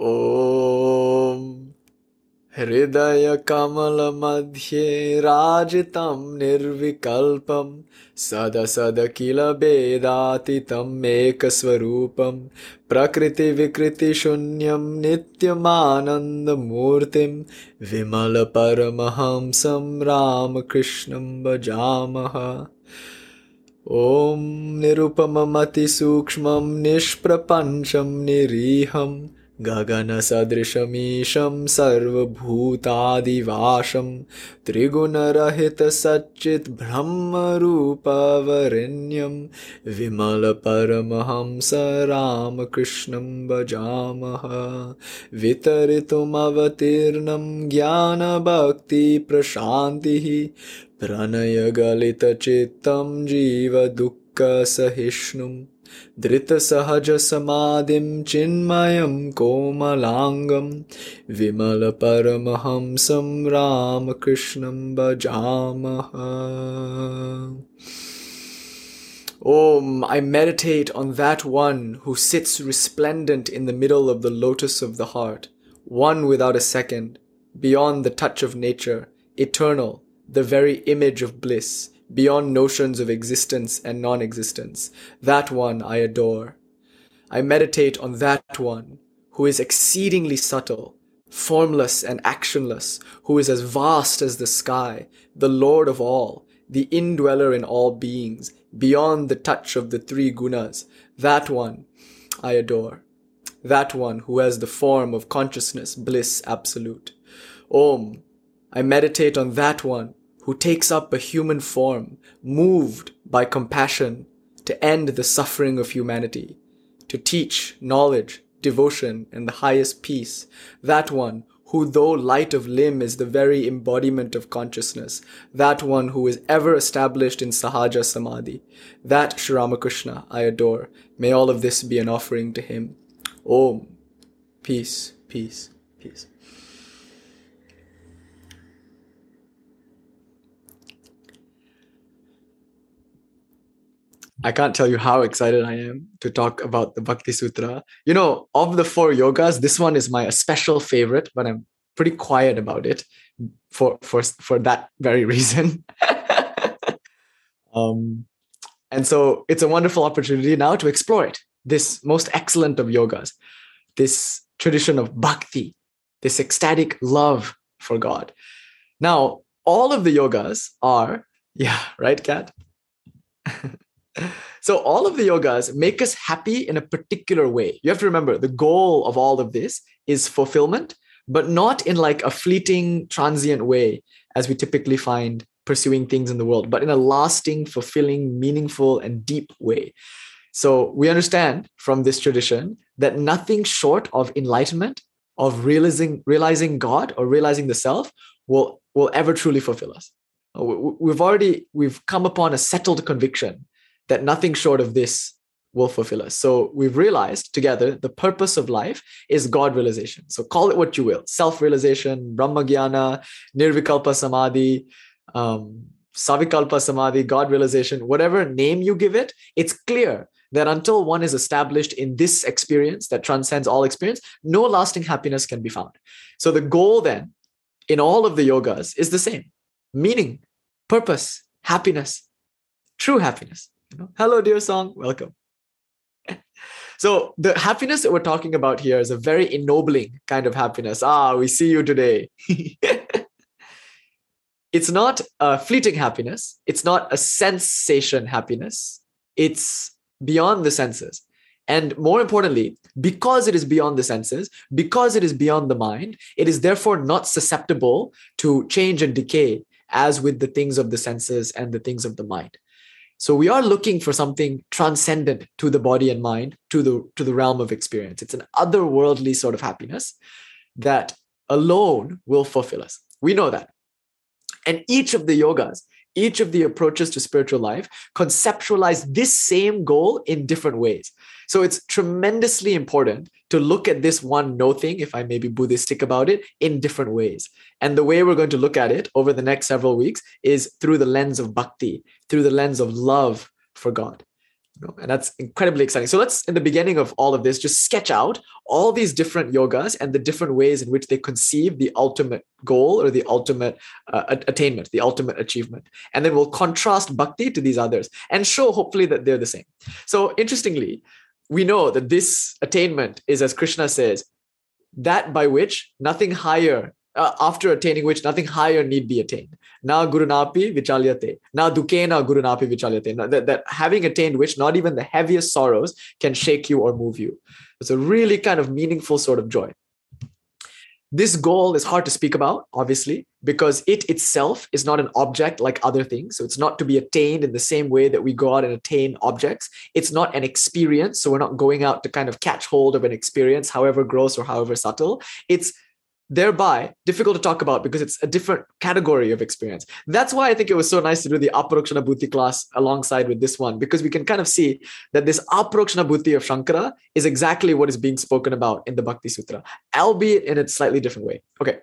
Om हृदयकमलमध्ये राजितं निर्विकल्पं सदसदखिल वेदातीतम् एकस्वरूपं प्रकृतिविकृतिशून्यं नित्यमानन्दमूर्तिं विमलपरमहंसं रामकृष्णं भजामः। Om निरुपममतिसूक्ष्मं निष्प्रपञ्चं निरीहं गगनसदृशमीशं सर्वभूतादिवासं त्रिगुणरहितसच्चिद्ब्रह्मरूपवरेण्यं विमलपरमहंस रामकृष्णं भजामः। वितरितुमवतीर्णं ज्ञानभक्तिप्रशान्तिः प्रणयगलितचित्तं जीवदुःखसहिष्णुं धृतसहजसमाधिं चिन्मयं कोमलाङ्गं विमलपरमहंसं रामकृष्णं भजामः Om, I meditate on that one who sits resplendent in the middle of the lotus of the heart, one without a second, beyond the touch of nature, eternal, the very image of bliss, beyond notions of existence and non existence. That one I adore. I meditate on that one who is exceedingly subtle, formless and actionless, who is as vast as the sky, the Lord of all, the indweller in all beings, beyond the touch of the three gunas. That one I adore. That one who has the form of consciousness, bliss absolute. Om, I meditate on that one who takes up a human form, moved by compassion to end the suffering of humanity, to teach knowledge, devotion, and the highest peace. That one who, though light of limb, is the very embodiment of consciousness. That one who is ever established in Sahaja Samadhi. That Sri Ramakrishna I adore. May all of this be an offering to him. Om. Peace, peace, peace. I can't tell you how excited I am to talk about the Bhakti Sutra. You know, of the four yogas, this one is my special favorite, but I'm pretty quiet about it for for for that very reason. um, and so it's a wonderful opportunity now to explore it. This most excellent of yogas, this tradition of bhakti, this ecstatic love for God. Now, all of the yogas are, yeah, right, Kat? so all of the yogas make us happy in a particular way. You have to remember the goal of all of this is fulfillment but not in like a fleeting transient way as we typically find pursuing things in the world but in a lasting fulfilling meaningful and deep way. So we understand from this tradition that nothing short of enlightenment of realizing realizing god or realizing the self will will ever truly fulfill us. Uh, we've already we've come upon a settled conviction that nothing short of this will fulfill us. So we've realized together the purpose of life is God realization. So call it what you will self realization, Brahma Jnana, Nirvikalpa Samadhi, um, Savikalpa Samadhi, God realization, whatever name you give it, it's clear that until one is established in this experience that transcends all experience, no lasting happiness can be found. So the goal then in all of the yogas is the same meaning, purpose, happiness, true happiness. Hello, dear song. Welcome. so the happiness that we're talking about here is a very ennobling kind of happiness. Ah, we see you today. it's not a fleeting happiness. It's not a sensation happiness. It's beyond the senses. And more importantly, because it is beyond the senses, because it is beyond the mind, it is therefore not susceptible to change and decay as with the things of the senses and the things of the mind. So we are looking for something transcendent to the body and mind, to the to the realm of experience. It's an otherworldly sort of happiness that alone will fulfill us. We know that. And each of the yogas, each of the approaches to spiritual life conceptualize this same goal in different ways. So it's tremendously important to look at this one no thing, if I may be Buddhistic about it, in different ways. And the way we're going to look at it over the next several weeks is through the lens of bhakti, through the lens of love for God. And that's incredibly exciting. So let's, in the beginning of all of this, just sketch out all these different yogas and the different ways in which they conceive the ultimate goal or the ultimate uh, attainment, the ultimate achievement. And then we'll contrast bhakti to these others and show, hopefully, that they're the same. So, interestingly, we know that this attainment is, as Krishna says, that by which nothing higher uh, after attaining which nothing higher need be attained. Na gurunapi vichalyate. Na dukena gurunapi vichalyate. That, that having attained which not even the heaviest sorrows can shake you or move you. It's a really kind of meaningful sort of joy. This goal is hard to speak about, obviously, because it itself is not an object like other things. So it's not to be attained in the same way that we go out and attain objects. It's not an experience. So we're not going out to kind of catch hold of an experience, however gross or however subtle. It's thereby difficult to talk about because it's a different category of experience. That's why I think it was so nice to do the Aparokshanubhuti class alongside with this one, because we can kind of see that this Aparokshanubhuti of Shankara is exactly what is being spoken about in the Bhakti Sutra, albeit in a slightly different way. Okay.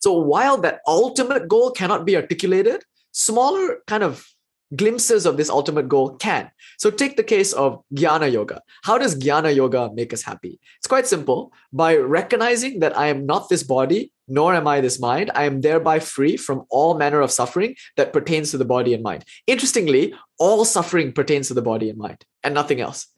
So while that ultimate goal cannot be articulated, smaller kind of glimpses of this ultimate goal can. So take the case of Jnana Yoga. How does Jnana Yoga make us happy? It's quite simple. By recognizing that I am not this body, nor am I this mind, I am thereby free from all manner of suffering that pertains to the body and mind. Interestingly, all suffering pertains to the body and mind and nothing else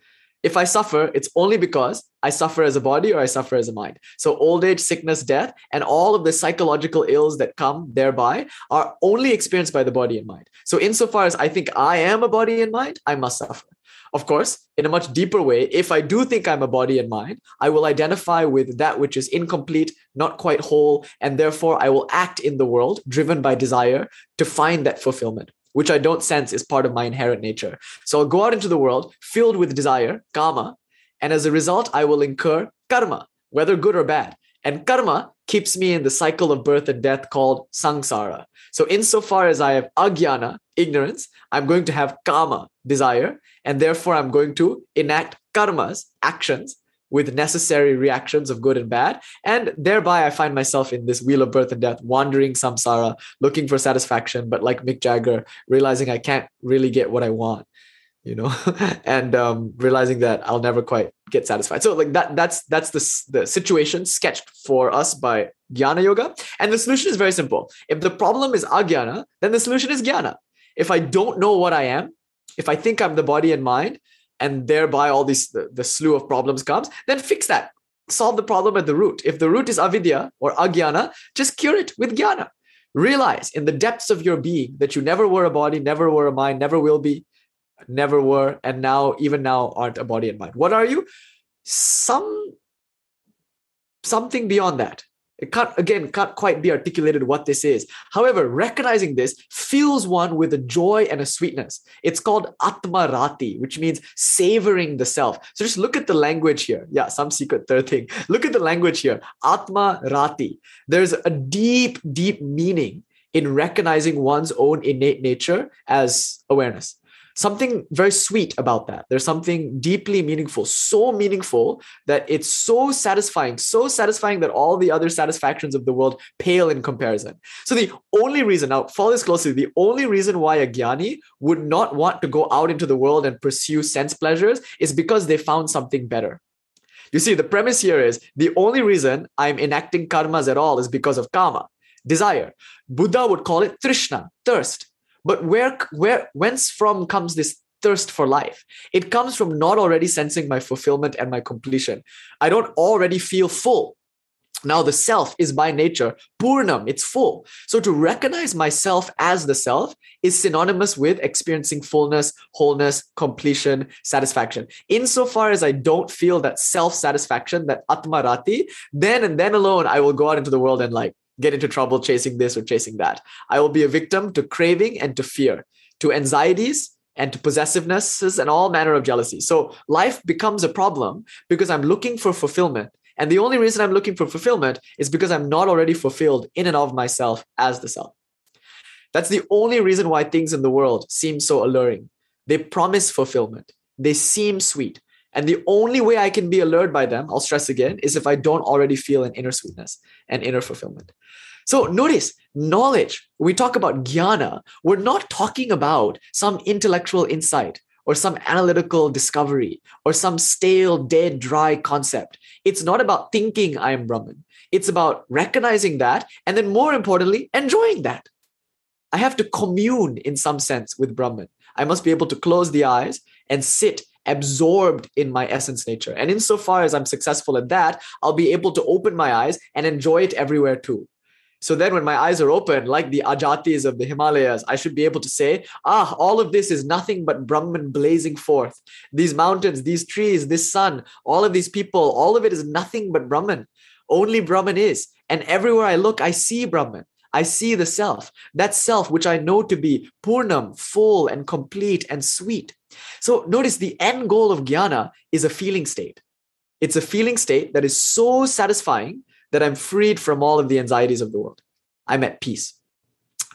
if I suffer, it's only because I suffer as a body or I suffer as a mind. So, old age, sickness, death, and all of the psychological ills that come thereby are only experienced by the body and mind. So, insofar as I think I am a body and mind, I must suffer. Of course, in a much deeper way, if I do think I'm a body and mind, I will identify with that which is incomplete, not quite whole, and therefore I will act in the world driven by desire to find that fulfillment which I don't sense is part of my inherent nature. So I'll go out into the world filled with desire, kama, and as a result, I will incur karma, whether good or bad. And karma keeps me in the cycle of birth and death called samsara. So, insofar as I have agyana, ignorance, I'm going to have kama, desire, and therefore I'm going to enact karmas, actions, with necessary reactions of good and bad. And thereby, I find myself in this wheel of birth and death, wandering samsara, looking for satisfaction, but like Mick Jagger, realizing I can't really get what I want. You know, and um, realizing that I'll never quite get satisfied. So, like that, that's that's the the situation sketched for us by Jnana Yoga, and the solution is very simple. If the problem is agyana, then the solution is jnana. If I don't know what I am, if I think I'm the body and mind, and thereby all these the, the slew of problems comes then fix that. Solve the problem at the root. If the root is avidya or agyana just cure it with jnana. Realize in the depths of your being that you never were a body never were a mind never will be never were and now even now aren't a body and mind. What are you? Some something beyond that it can't, again, can't quite be articulated what this is. However, recognizing this fills one with a joy and a sweetness. It's called Atma Rati, which means savoring the self. So just look at the language here. Yeah, some secret third thing. Look at the language here. Atma Rati. There's a deep, deep meaning in recognizing one's own innate nature as awareness something very sweet about that. There's something deeply meaningful, so meaningful that it's so satisfying, so satisfying that all the other satisfactions of the world pale in comparison. So the only reason, now follow this closely, the only reason why a jnani would not want to go out into the world and pursue sense pleasures is because they found something better. You see, the premise here is the only reason I'm enacting karmas at all is because of kama, desire. Buddha would call it trishna, thirst. But where, where, whence from comes this thirst for life? It comes from not already sensing my fulfillment and my completion. I don't already feel full. Now, the self is by nature purnam, it's full. So, to recognize myself as the self is synonymous with experiencing fullness, wholeness, completion, satisfaction. Insofar as I don't feel that self satisfaction, that atmarati, then and then alone I will go out into the world and like get into trouble chasing this or chasing that. I will be a victim to craving and to fear, to anxieties and to possessivenesses and all manner of jealousy. So life becomes a problem because I'm looking for fulfillment. And the only reason I'm looking for fulfillment is because I'm not already fulfilled in and of myself as the self. That's the only reason why things in the world seem so alluring. They promise fulfillment, they seem sweet, and the only way I can be allured by them, I'll stress again, is if I don't already feel an inner sweetness and inner fulfillment. So notice knowledge, we talk about jnana, we're not talking about some intellectual insight or some analytical discovery or some stale, dead, dry concept. It's not about thinking I am Brahman. It's about recognizing that and then more importantly, enjoying that. I have to commune in some sense with Brahman. I must be able to close the eyes and sit absorbed in my essence nature. And insofar as I'm successful at that, I'll be able to open my eyes and enjoy it everywhere too. So then when my eyes are open, like the Ajatis of the Himalayas, I should be able to say, ah, all of this is nothing but Brahman blazing forth. These mountains, these trees, this sun, all of these people, all of it is nothing but Brahman. Only Brahman is. And everywhere I look, I see Brahman. I see the self, that self which I know to be Purnam, full and complete and sweet. So notice the end goal of jnana is a feeling state. It's a feeling state that is so satisfying that I'm freed from all of the anxieties of the world. I'm at peace.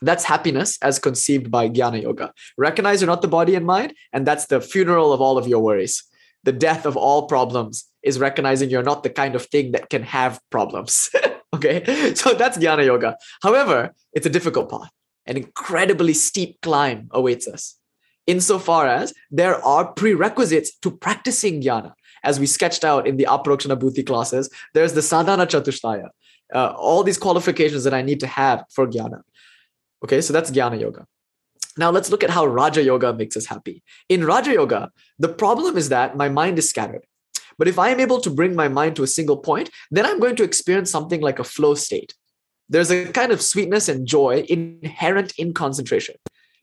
That's happiness as conceived by Jnana Yoga. Recognize you're not the body and mind, and that's the funeral of all of your worries. The death of all problems is recognizing you're not the kind of thing that can have problems. okay, so that's Jnana Yoga. However, it's a difficult path. An incredibly steep climb awaits us, insofar as there are prerequisites to practicing jnana. As we sketched out in the Aparokshanubhuti classes, there's the Sadhana Chatushtaya, uh, all these qualifications that I need to have for jnana. Okay, so that's Jnana Yoga. Now let's look at how Raja Yoga makes us happy. In Raja Yoga, the problem is that my mind is scattered. But if I am able to bring my mind to a single point, then I'm going to experience something like a flow state. There's a kind of sweetness and joy inherent in concentration.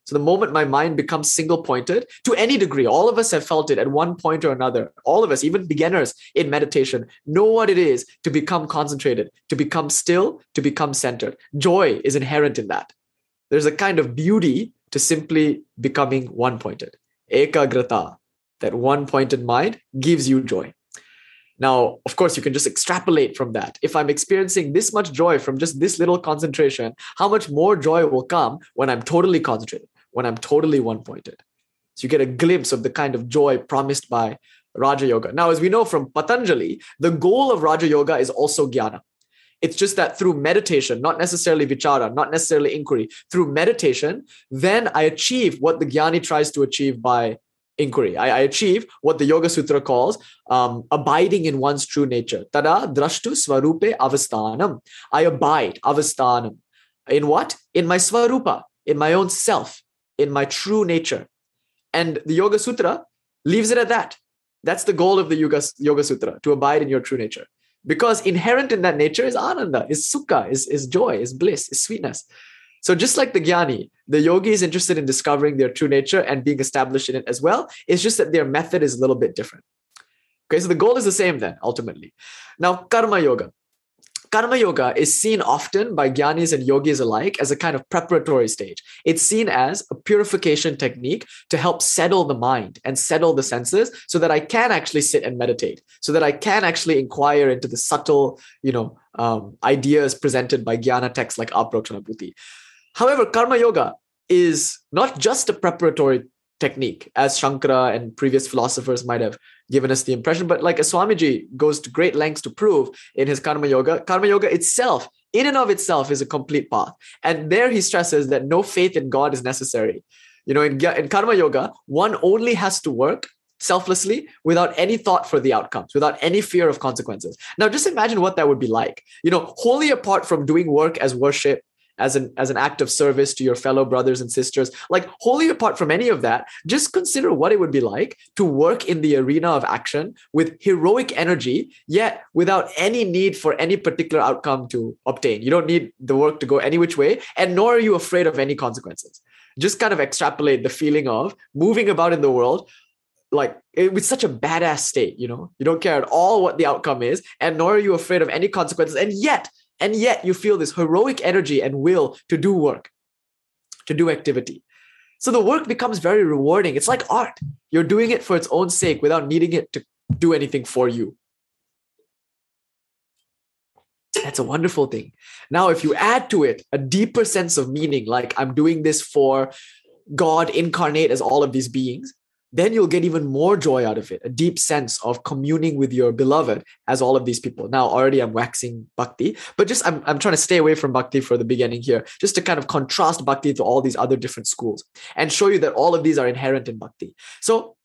So the moment my mind becomes single pointed to any degree, all of us have felt it at one point or another. All of us, even beginners in meditation, know what it is to become concentrated, to become still, to become centered. Joy is inherent in that. There's a kind of beauty to simply becoming one pointed. Ekagrata, that one pointed mind gives you joy. Now, of course, you can just extrapolate from that. If I'm experiencing this much joy from just this little concentration, how much more joy will come when I'm totally concentrated, when I'm totally one pointed? So you get a glimpse of the kind of joy promised by Raja Yoga. Now, as we know from Patanjali, the goal of Raja Yoga is also jnana. It's just that through meditation, not necessarily vichara, not necessarily inquiry, through meditation, then I achieve what the jnani tries to achieve by inquiry. I, I achieve what the Yoga Sutra calls um, abiding in one's true nature. Tada drashtu swarupe avasthanam. I abide, avasthanam. In what? In my swarupa, in my own self, in my true nature. And the Yoga Sutra leaves it at that. That's the goal of the Yoga, Yoga Sutra, to abide in your true nature. Because inherent in that nature is ananda, is sukha, is, is joy, is bliss, is sweetness. So just like the jnani, the yogi is interested in discovering their true nature and being established in it as well. It's just that their method is a little bit different. Okay, so the goal is the same then, ultimately. Now, karma yoga. Karma yoga is seen often by gyanis and yogis alike as a kind of preparatory stage. It's seen as a purification technique to help settle the mind and settle the senses so that I can actually sit and meditate, so that I can actually inquire into the subtle, you know, um, ideas presented by jnana texts like Aparokshana However, karma yoga is not just a preparatory technique, as Shankara and previous philosophers might have given us the impression, but like Swamiji goes to great lengths to prove in his karma yoga, karma yoga itself, in and of itself, is a complete path. And there he stresses that no faith in God is necessary. You know, in, in karma yoga, one only has to work selflessly without any thought for the outcomes, without any fear of consequences. Now, just imagine what that would be like. You know, wholly apart from doing work as worship as an as an act of service to your fellow brothers and sisters. Like wholly apart from any of that just consider what it would be like to work in the arena of action with heroic energy yet without any need for any particular outcome to obtain. You don't need the work to go any which way and nor are you afraid of any consequences. Just kind of extrapolate the feeling of moving about in the world like it, with such a badass state you know? You don't care at all what the outcome is and nor are you afraid of any consequences and yet and yet you feel this heroic energy and will to do work, to do activity. So the work becomes very rewarding. It's like art. You're doing it for its own sake without needing it to do anything for you. That's a wonderful thing. Now, if you add to it a deeper sense of meaning, like I'm doing this for God incarnate as all of these beings, then you'll get even more joy out of it, a deep sense of communing with your beloved as all of these people. Now, already I'm waxing bhakti, but just I'm, I'm trying to stay away from bhakti for the beginning here, just to kind of contrast bhakti to all these other different schools and show you that all of these are inherent in bhakti. So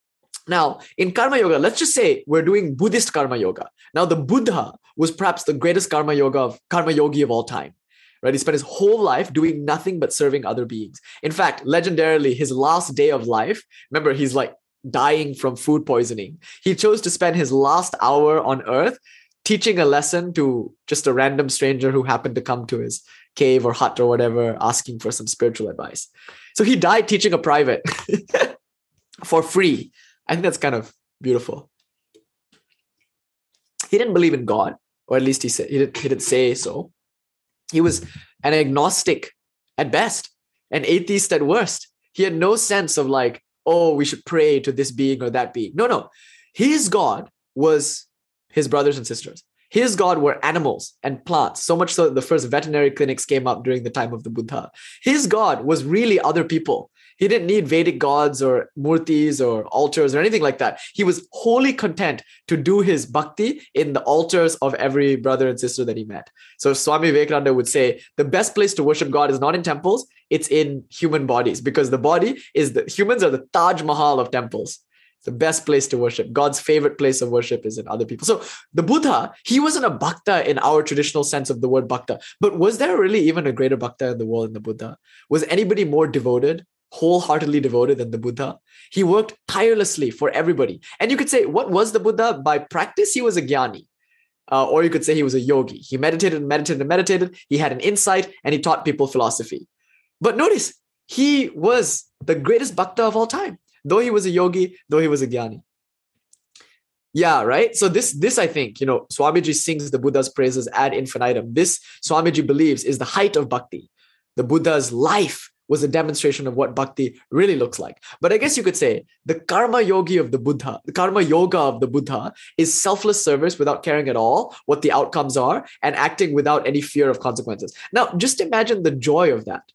Now, in karma yoga, let's just say we're doing Buddhist karma yoga. Now, the Buddha was perhaps the greatest karma yoga of karma yogi of all time. Right? He spent his whole life doing nothing but serving other beings. In fact, legendarily, his last day of life, remember, he's like dying from food poisoning. He chose to spend his last hour on earth teaching a lesson to just a random stranger who happened to come to his cave or hut or whatever, asking for some spiritual advice. So he died teaching a private for free. I think that's kind of beautiful. He didn't believe in God, or at least he said he didn't, he didn't say so. He was an agnostic at best, an atheist at worst. He had no sense of like, oh, we should pray to this being or that being. No, no. His God was his brothers and sisters. His God were animals and plants, so much so that the first veterinary clinics came up during the time of the Buddha. His God was really other people. He didn't need Vedic gods or murtis or altars or anything like that. He was wholly content to do his bhakti in the altars of every brother and sister that he met. So Swami Vivekananda would say the best place to worship God is not in temples, it's in human bodies because the body is the humans are the Taj Mahal of temples the best place to worship. God's favorite place of worship is in other people. So the Buddha, he wasn't a bhakta in our traditional sense of the word bhakta. But was there really even a greater bhakta in the world than the Buddha? Was anybody more devoted? Wholeheartedly devoted than the Buddha. He worked tirelessly for everybody. And you could say, what was the Buddha? By practice, he was a jnani. Uh, or you could say he was a yogi. He meditated and meditated and meditated. He had an insight and he taught people philosophy. But notice, he was the greatest bhakta of all time, though he was a yogi, though he was a jnani. Yeah, right. So this, this I think, you know, Swamiji sings the Buddha's praises ad infinitum. This Swamiji believes is the height of bhakti. The Buddha's life was a demonstration of what bhakti really looks like. But I guess you could say the karma yogi of the Buddha, the karma yoga of the Buddha is selfless service without caring at all what the outcomes are and acting without any fear of consequences. Now, just imagine the joy of that.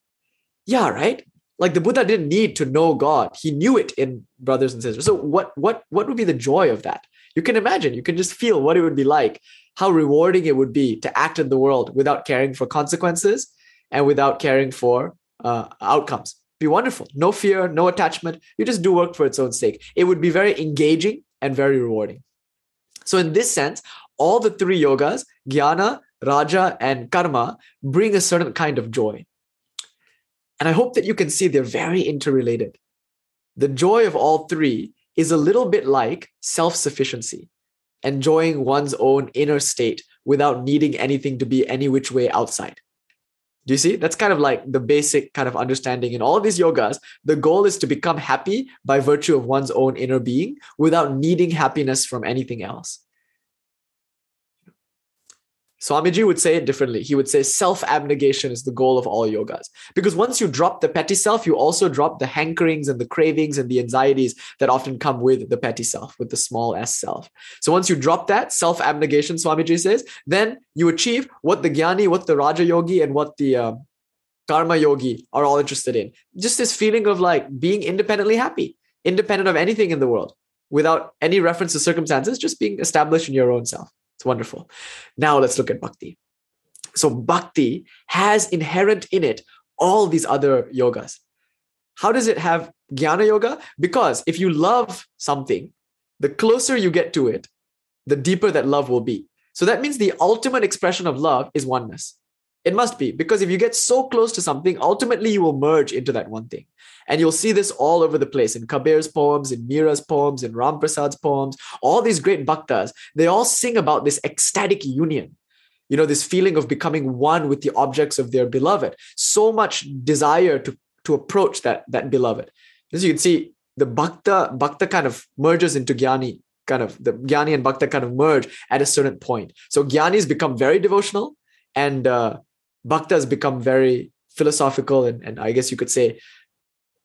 Yeah, right? Like the Buddha didn't need to know God. He knew it in brothers and sisters. So what what what would be the joy of that? You can imagine, you can just feel what it would be like, how rewarding it would be to act in the world without caring for consequences and without caring for uh, outcomes. Be wonderful. No fear, no attachment. You just do work for its own sake. It would be very engaging and very rewarding. So, in this sense, all the three yogas, jnana, raja, and karma, bring a certain kind of joy. And I hope that you can see they're very interrelated. The joy of all three is a little bit like self sufficiency, enjoying one's own inner state without needing anything to be any which way outside. Do you see? That's kind of like the basic kind of understanding in all of these yogas. The goal is to become happy by virtue of one's own inner being without needing happiness from anything else. Swamiji would say it differently. He would say self abnegation is the goal of all yogas. Because once you drop the petty self, you also drop the hankerings and the cravings and the anxieties that often come with the petty self, with the small s self. So once you drop that self abnegation, Swamiji says, then you achieve what the Jnani, what the Raja Yogi, and what the uh, Karma Yogi are all interested in. Just this feeling of like being independently happy, independent of anything in the world, without any reference to circumstances, just being established in your own self. It's wonderful. Now let's look at bhakti. So, bhakti has inherent in it all these other yogas. How does it have jnana yoga? Because if you love something, the closer you get to it, the deeper that love will be. So that means the ultimate expression of love is oneness. It must be because if you get so close to something, ultimately you will merge into that one thing. And you'll see this all over the place in Kabir's poems, in Mira's poems, in Ram Prasad's poems, all these great bhaktas, they all sing about this ecstatic union. You know, this feeling of becoming one with the objects of their beloved. So much desire to, to approach that, that beloved. As you can see, the bhakta, bhakta kind of merges into jnani, kind of the jnani and bhakta kind of merge at a certain point. So jnanis become very devotional and uh, bhakta has become very philosophical and, and I guess you could say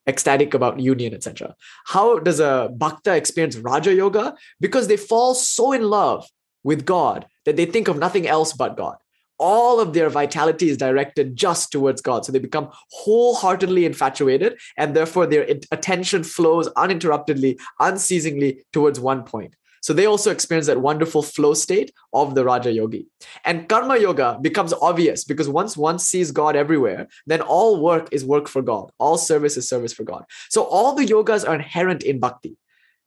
ecstatic about union, etc. How does a bhakta experience Raja Yoga? Because they fall so in love with God that they think of nothing else but God. All of their vitality is directed just towards God. So they become wholeheartedly infatuated, and therefore their attention flows uninterruptedly, unceasingly towards one point. So they also experience that wonderful flow state of the Raja Yogi. And Karma Yoga becomes obvious because once one sees God everywhere, then all work is work for God. All service is service for God. So all the yogas are inherent in bhakti.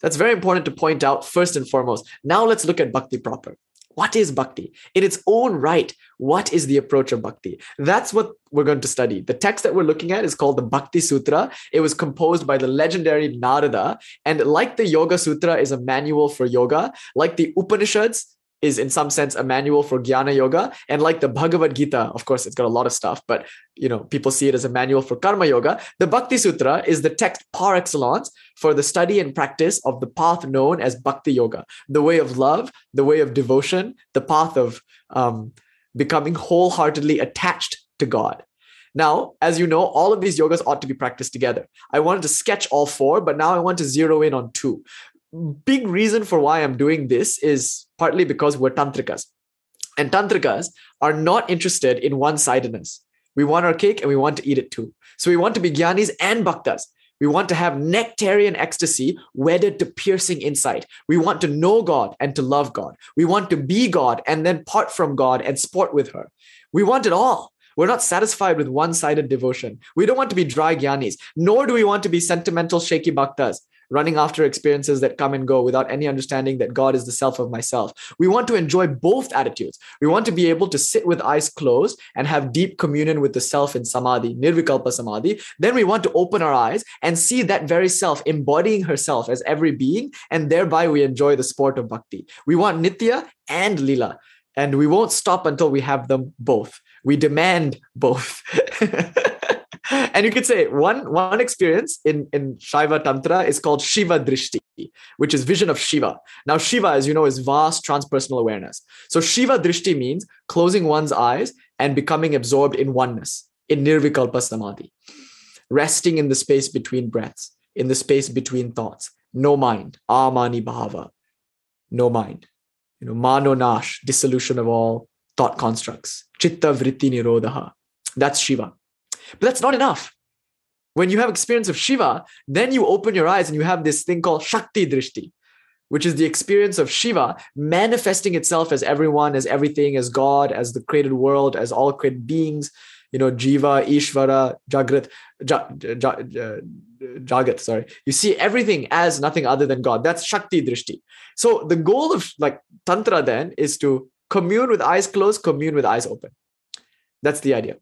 That's very important to point out first and foremost. Now let's look at bhakti proper. What is bhakti? In its own right, what is the approach of bhakti? That's what we're going to study. The text that we're looking at is called the Bhakti Sutra. It was composed by the legendary Narada. And like the Yoga Sutra is a manual for yoga, like the Upanishads is in some sense a manual for jnana yoga. And like the bhagavad gita of course it's got a lot of stuff but you know people see it as a manual for karma yoga. The bhakti sutra is the text par excellence for the study and practice of the path known as bhakti yoga. The way of love the way of devotion the path of um, becoming wholeheartedly attached to god. Now, as you know, all of these yogas ought to be practiced together. I wanted to sketch all four, but now I want to zero in on two big reason for why I'm doing this is partly because we're tantrikas. And tantrikas are not interested in one sidedness. We want our cake and we want to eat it too. So we want to be gyanis and bhaktas. We want to have nectarian ecstasy wedded to piercing insight. We want to know God and to love God. We want to be God and then part from God and sport with her. We want it all. We're not satisfied with one sided devotion. We don't want to be dry gyanis, nor do we want to be sentimental, shaky bhaktas running after experiences that come and go without any understanding that God is the self of myself. We want to enjoy both attitudes. We want to be able to sit with eyes closed and have deep communion with the self in samadhi, nirvikalpa samadhi. Then we want to open our eyes and see that very self embodying herself as every being, and thereby we enjoy the sport of bhakti. We want nitya and lila, and we won't stop until we have them both. We demand both. and you could say one one experience in in Shaiva Tantra is called Shiva Drishti, which is vision of Shiva. Now Shiva, as you know, is vast transpersonal awareness. So Shiva Drishti means closing one's eyes and becoming absorbed in oneness, in Nirvikalpa Samadhi, resting in the space between breaths, in the space between thoughts, no mind, amani bhava, no mind. You know, mano nash, dissolution of all thought constructs, chitta vritti nirodha. That's Shiva. But that's not enough. When you have experience of Shiva, then you open your eyes and you have this thing called Shakti Drishti, which is the experience of Shiva manifesting itself as everyone, as everything, as God, as the created world, as all created beings, you know, Jiva, Ishvara, Jagrat, Jagat, sorry. You see everything as nothing other than God. That's Shakti Drishti. So the goal of like Tantra then is to commune with eyes closed, commune with eyes open. That's the idea.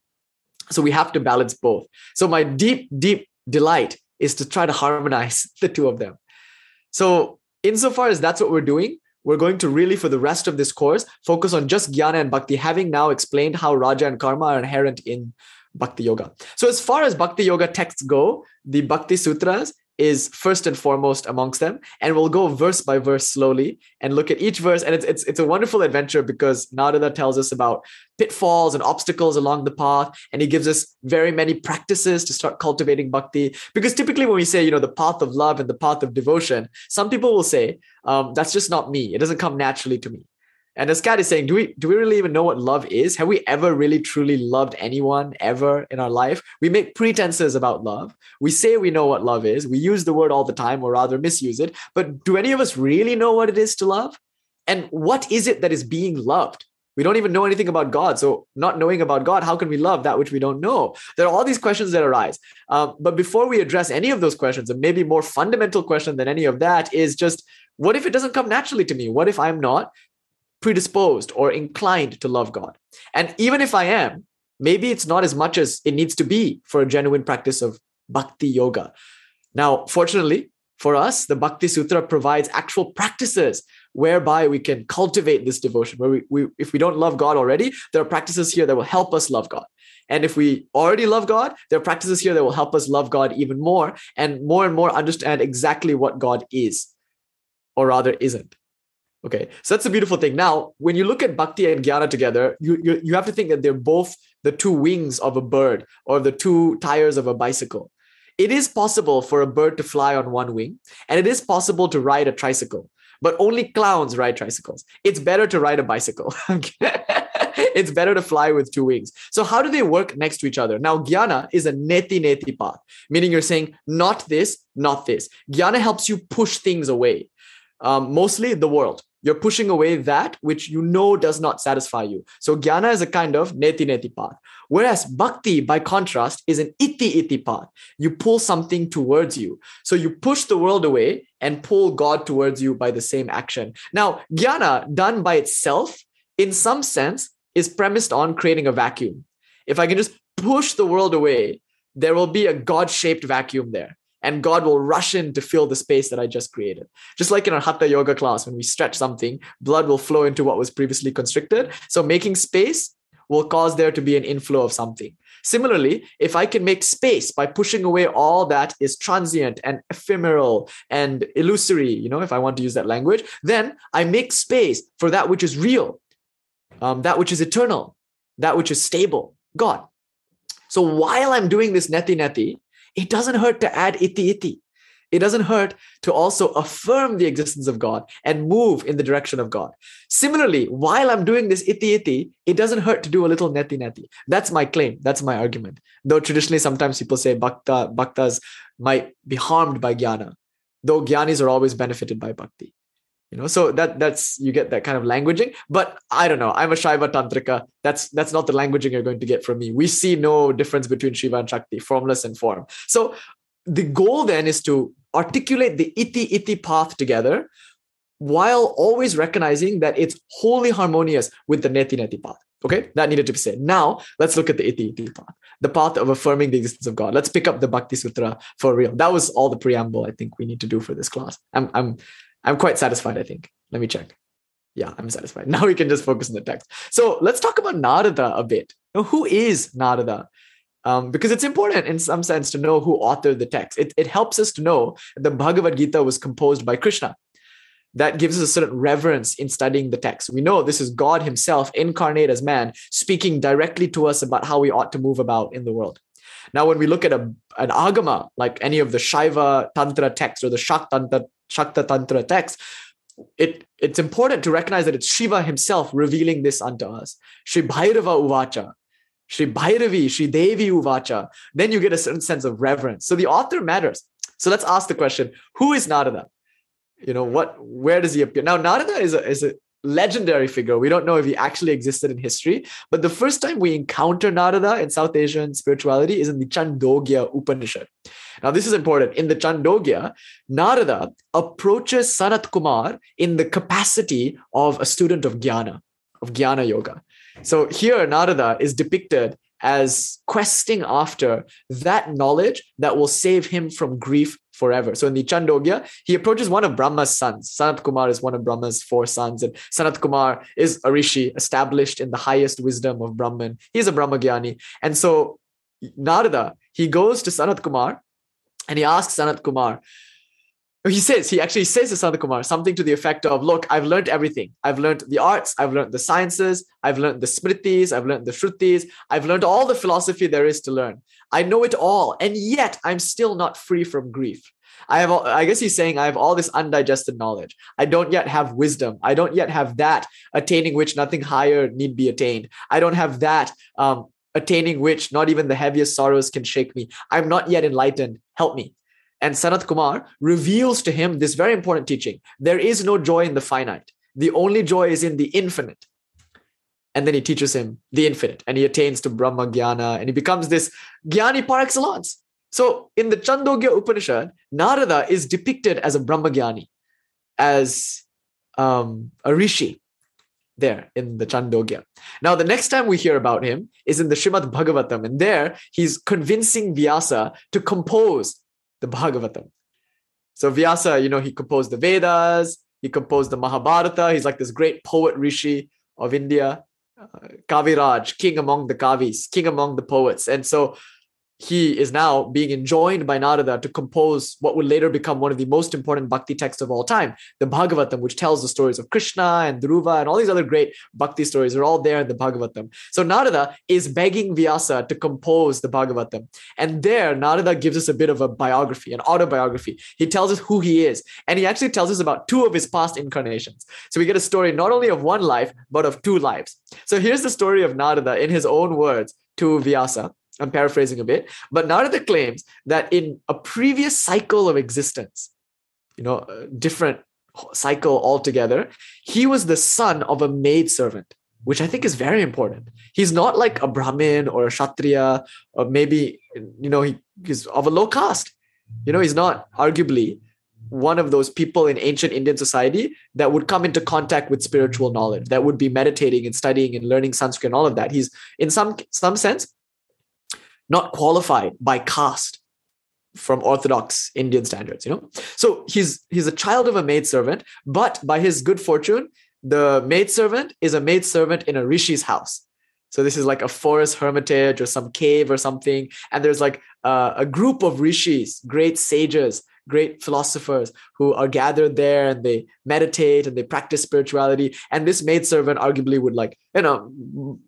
So we have to balance both. So my deep, deep delight is to try to harmonize the two of them. So insofar as that's what we're doing, we're going to really, for the rest of this course, focus on just jnana and bhakti, having now explained how raja and karma are inherent in bhakti yoga. So as far as bhakti yoga texts go, the bhakti sutras is first and foremost amongst them and we'll go verse by verse slowly and look at each verse and it's it's, it's a wonderful adventure because Narada tells us about pitfalls and obstacles along the path and he gives us very many practices to start cultivating bhakti. Because typically when we say you know the path of love and the path of devotion some people will say um, that's just not me. It doesn't come naturally to me and as Kat is saying, do we do we really even know what love is? Have we ever really truly loved anyone ever in our life? We make pretenses about love. We say we know what love is. We use the word all the time, or rather misuse it. But do any of us really know what it is to love? And what is it that is being loved? We don't even know anything about God. So, not knowing about God, how can we love that which we don't know? There are all these questions that arise. Um, but before we address any of those questions, a maybe more fundamental question than any of that is just what if it doesn't come naturally to me? What if I'm not predisposed or inclined to love God. And even if I am, maybe it's not as much as it needs to be for a genuine practice of bhakti yoga. Now, fortunately for us, the Bhakti Sutra provides actual practices whereby we can cultivate this devotion. Where we, we, if we don't love God already, there are practices here that will help us love God. And if we already love God, there are practices here that will help us love God even more and more and more understand exactly what God is, or rather isn't. Okay, so that's a beautiful thing. Now, when you look at bhakti and jnana together, you, you, you have to think that they're both the two wings of a bird or the two tires of a bicycle. It is possible for a bird to fly on one wing, and it is possible to ride a tricycle, but only clowns ride tricycles. It's better to ride a bicycle. it's better to fly with two wings. So, how do they work next to each other? Now, jnana is a neti neti path, meaning you're saying not this, not this. Jnana helps you push things away, um, mostly the world you're pushing away that which you know does not satisfy you. So jnana is a kind of neti neti path. Whereas bhakti, by contrast, is an iti iti path. You pull something towards you. So you push the world away and pull God towards you by the same action. Now, jnana done by itself, in some sense, is premised on creating a vacuum. If I can just push the world away, there will be a God shaped vacuum there. And God will rush in to fill the space that I just created. Just like in our Hatha Yoga class, when we stretch something, blood will flow into what was previously constricted. So making space will cause there to be an inflow of something. Similarly, if I can make space by pushing away all that is transient and ephemeral and illusory, you know, if I want to use that language, then I make space for that which is real, um, that which is eternal, that which is stable, God. So while I'm doing this neti neti, it doesn't hurt to add iti iti. It doesn't hurt to also affirm the existence of God and move in the direction of God. Similarly, while I'm doing this iti iti, it doesn't hurt to do a little neti neti. That's my claim. That's my argument. Though traditionally, sometimes people say bhakta, bhaktas might be harmed by jnana, though jnanis are always benefited by bhakti you know so that that's you get that kind of languaging. But i don't know. I'm a shiva tantrika. That's that's not the languaging you're going to get from me. We see no difference between shiva and shakti formless and form. So the goal then is to articulate the iti iti path together while always recognizing that it's wholly harmonious with the neti neti path. Okay? That needed to be said. Now let's look at the iti iti path. The path of affirming the existence of god. Let's pick up the bhakti sutra for real. That was all the preamble i think we need to do for this class. I'm i'm I'm quite satisfied, I think. Let me check. Yeah, I'm satisfied. Now we can just focus on the text. So let's talk about Narada a bit. Now, who is Narada? Um, because it's important in some sense to know who authored the text. It, it helps us to know the Bhagavad Gita was composed by Krishna. That gives us a certain reverence in studying the text. We know this is God Himself incarnate as man, speaking directly to us about how we ought to move about in the world. Now, when we look at a, an agama, like any of the Shaiva Tantra texts or the Shaktantra, Shakta Tantra texts, it, it's important to recognize that it's Shiva himself revealing this unto us. Sri Bhairava Uvacha, Sri Bhairavi, Sri Devi Uvacha. Then you get a certain sense of reverence. So the author matters. So let's ask the question who is Narada? You know, what, where does he appear? Now, Narada is a, is a legendary figure. We don't know if he actually existed in history, but the first time we encounter Narada in South Asian spirituality is in the Chandogya Upanishad. Now, this is important. In the Chandogya, Narada approaches Sanat Kumar in the capacity of a student of Jnana, of Jnana Yoga. So here, Narada is depicted as questing after that knowledge that will save him from grief forever. So in the Chandogya, he approaches one of Brahma's sons. Sanat Kumar is one of Brahma's four sons, and Sanat Kumar is a rishi established in the highest wisdom of Brahman. He's a Brahmagyani. And so Narada, he goes to Sanat Kumar and he asks Sanat Kumar, he says, he actually says to Sanat Kumar something to the effect of, look, I've learned everything. I've learned the arts, I've learned the sciences, I've learned the smritis, I've learned the shrutis, I've learned all the philosophy there is to learn. I know it all, and yet I'm still not free from grief. I have, I guess he's saying I have all this undigested knowledge. I don't yet have wisdom. I don't yet have that attaining which nothing higher need be attained. I don't have that um, attaining which not even the heaviest sorrows can shake me. I'm not yet enlightened. Help me. And Sanat Kumar reveals to him this very important teaching. There is no joy in the finite. The only joy is in the infinite. And then he teaches him the infinite and he attains to Brahma Jnana and he becomes this Jnani par excellence. So in the Chandogya Upanishad, Narada is depicted as a Brahmagyani, as um, a rishi there in the Chandogya. Now, the next time we hear about him is in the Shrimad Bhagavatam, and there he's convincing Vyasa to compose the Bhagavatam. So Vyasa, you know, he composed the Vedas, he composed the Mahabharata. He's like this great poet rishi of India, uh, Kaviraj, king among the Kavis, king among the poets. And so he is now being enjoined by Narada to compose what would later become one of the most important bhakti texts of all time, the Bhagavatam, which tells the stories of Krishna and Dhruva and all these other great bhakti stories are all there in the Bhagavatam. So Narada is begging Vyasa to compose the Bhagavatam. And there, Narada gives us a bit of a biography, an autobiography. He tells us who he is. And he actually tells us about two of his past incarnations. So we get a story not only of one life, but of two lives. So here's the story of Narada in his own words to Vyasa. I'm paraphrasing a bit, but Narada claims that in a previous cycle of existence, you know, different cycle altogether, he was the son of a maidservant, which I think is very important. He's not like a Brahmin or a Kshatriya, or maybe, you know, he, he's of a low caste. You know, he's not arguably one of those people in ancient Indian society that would come into contact with spiritual knowledge, that would be meditating and studying and learning Sanskrit and all of that. He's in some some sense not qualified by caste from orthodox indian standards you know? So he's he's a child of a maidservant but by his good fortune the maidservant is a maidservant in a rishi's house. So this is like a forest hermitage or some cave or something and there's like a, a group of rishis great sages great philosophers who are gathered there and they meditate and they practice spirituality and this maidservant arguably would like you know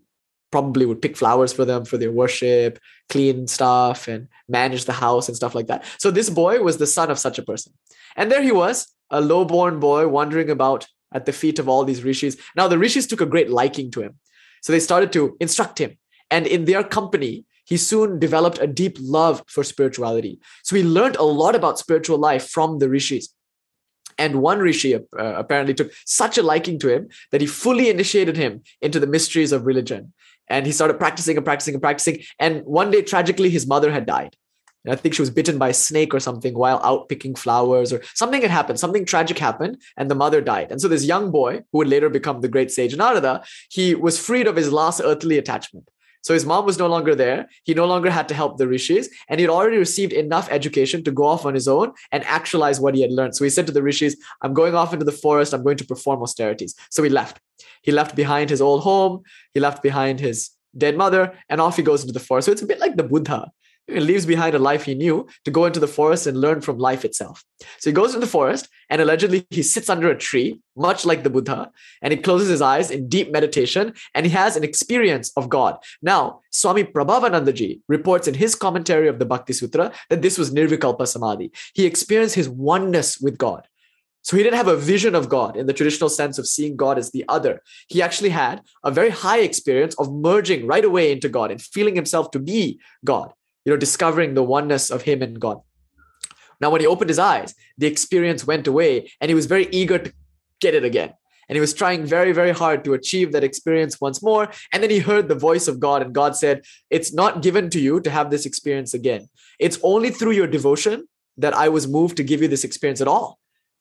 probably would pick flowers for them for their worship, clean stuff, and manage the house and stuff like that. So this boy was the son of such a person. And there he was, a low-born boy wandering about at the feet of all these rishis. Now the rishis took a great liking to him. So they started to instruct him. And in their company, he soon developed a deep love for spirituality. So he learned a lot about spiritual life from the rishis. And one rishi uh, apparently took such a liking to him that he fully initiated him into the mysteries of religion and he started practicing and practicing and practicing. And one day, tragically, his mother had died. And I think she was bitten by a snake or something while out picking flowers, or something had happened. Something tragic happened, and the mother died. And so this young boy, who would later become the great sage Narada, he was freed of his last earthly attachment. So his mom was no longer there. He no longer had to help the rishis, and he'd already received enough education to go off on his own and actualize what he had learned. So he said to the rishis, I'm going off into the forest. I'm going to perform austerities. So he left. He left behind his old home. He left behind his dead mother, and off he goes into the forest. So it's a bit like the Buddha. He leaves behind a life he knew to go into the forest and learn from life itself. So he goes into the forest and allegedly he sits under a tree, much like the Buddha, and he closes his eyes in deep meditation and he has an experience of God. Now, Swami Prabhavanandaji reports in his commentary of the Bhakti Sutra that this was Nirvikalpa Samadhi. He experienced his oneness with God. So he didn't have a vision of God in the traditional sense of seeing God as the other. He actually had a very high experience of merging right away into God and feeling himself to be God, you know, discovering the oneness of him and God. Now, when he opened his eyes, the experience went away and he was very eager to get it again. And he was trying very, very hard to achieve that experience once more. And then he heard the voice of God, and God said, It's not given to you to have this experience again. It's only through your devotion that I was moved to give you this experience at all.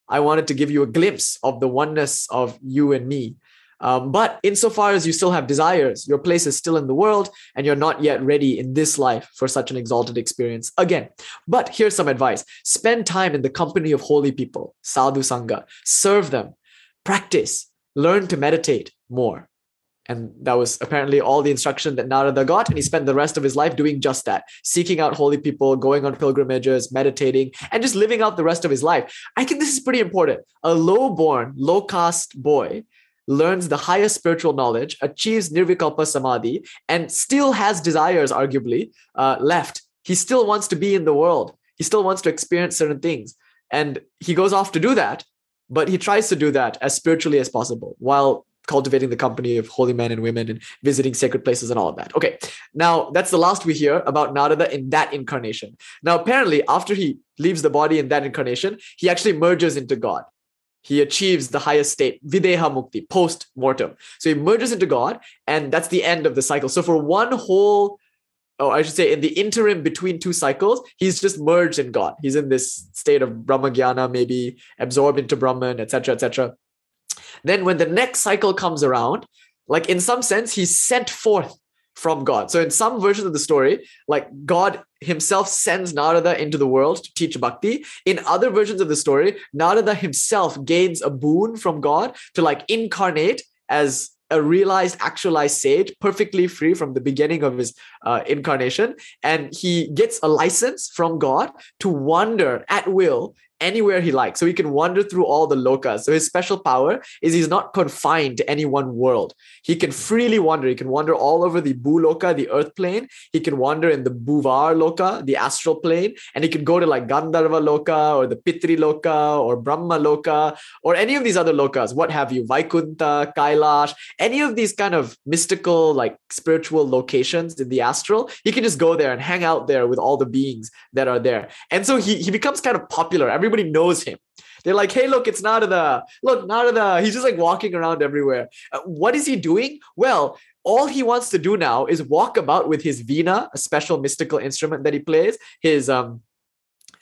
I wanted to give you a glimpse of the oneness of you and me. Um, but insofar as you still have desires, your place is still in the world and you're not yet ready in this life for such an exalted experience again. But here's some advice spend time in the company of holy people, sadhu sangha, serve them, practice, learn to meditate more. And that was apparently all the instruction that Narada got. And he spent the rest of his life doing just that, seeking out holy people, going on pilgrimages, meditating, and just living out the rest of his life. I think this is pretty important. A low born, low caste boy learns the highest spiritual knowledge, achieves nirvikalpa samadhi, and still has desires, arguably, uh, left. He still wants to be in the world. He still wants to experience certain things. And he goes off to do that, but he tries to do that as spiritually as possible while cultivating the company of holy men and women and visiting sacred places and all of that. Okay, now that's the last we hear about Narada in that incarnation. Now, apparently, after he leaves the body in that incarnation, he actually merges into God. He achieves the highest state, videha mukti, post mortem. So he merges into God, and that's the end of the cycle. So for one whole oh, I should say, in the interim between two cycles, he's just merged in God. He's in this state of Brahmagyana, maybe absorbed into Brahman, etc., etc. Then when the next cycle comes around, like in some sense, he's sent forth from God. So in some versions of the story, like God himself sends Narada into the world to teach bhakti. In other versions of the story, Narada himself gains a boon from God to like incarnate as a realized, actualized sage, perfectly free from the beginning of his uh, incarnation. And he gets a license from God to wander at will anywhere he likes. So he can wander through all the lokas. So his special power is he's not confined to any one world. He can freely wander. He can wander all over the Bhuloka, the earth plane. He can wander in the Bhuvar Loka, the astral plane. And he can go to like Gandharva Loka or the Pitri Loka or Brahma Loka or any of these other lokas, what have you, Vaikunta, Kailash, any of these kind of mystical, like spiritual locations in the astral. He can just go there and hang out there with all the beings that are there. And so he, he becomes kind of popular. Everybody everybody knows him. They're like, hey, look, it's Narada. Look, Narada. He's just like walking around everywhere. Uh, what is he doing? Well, all he wants to do now is walk about with his veena, a special mystical instrument that he plays, his um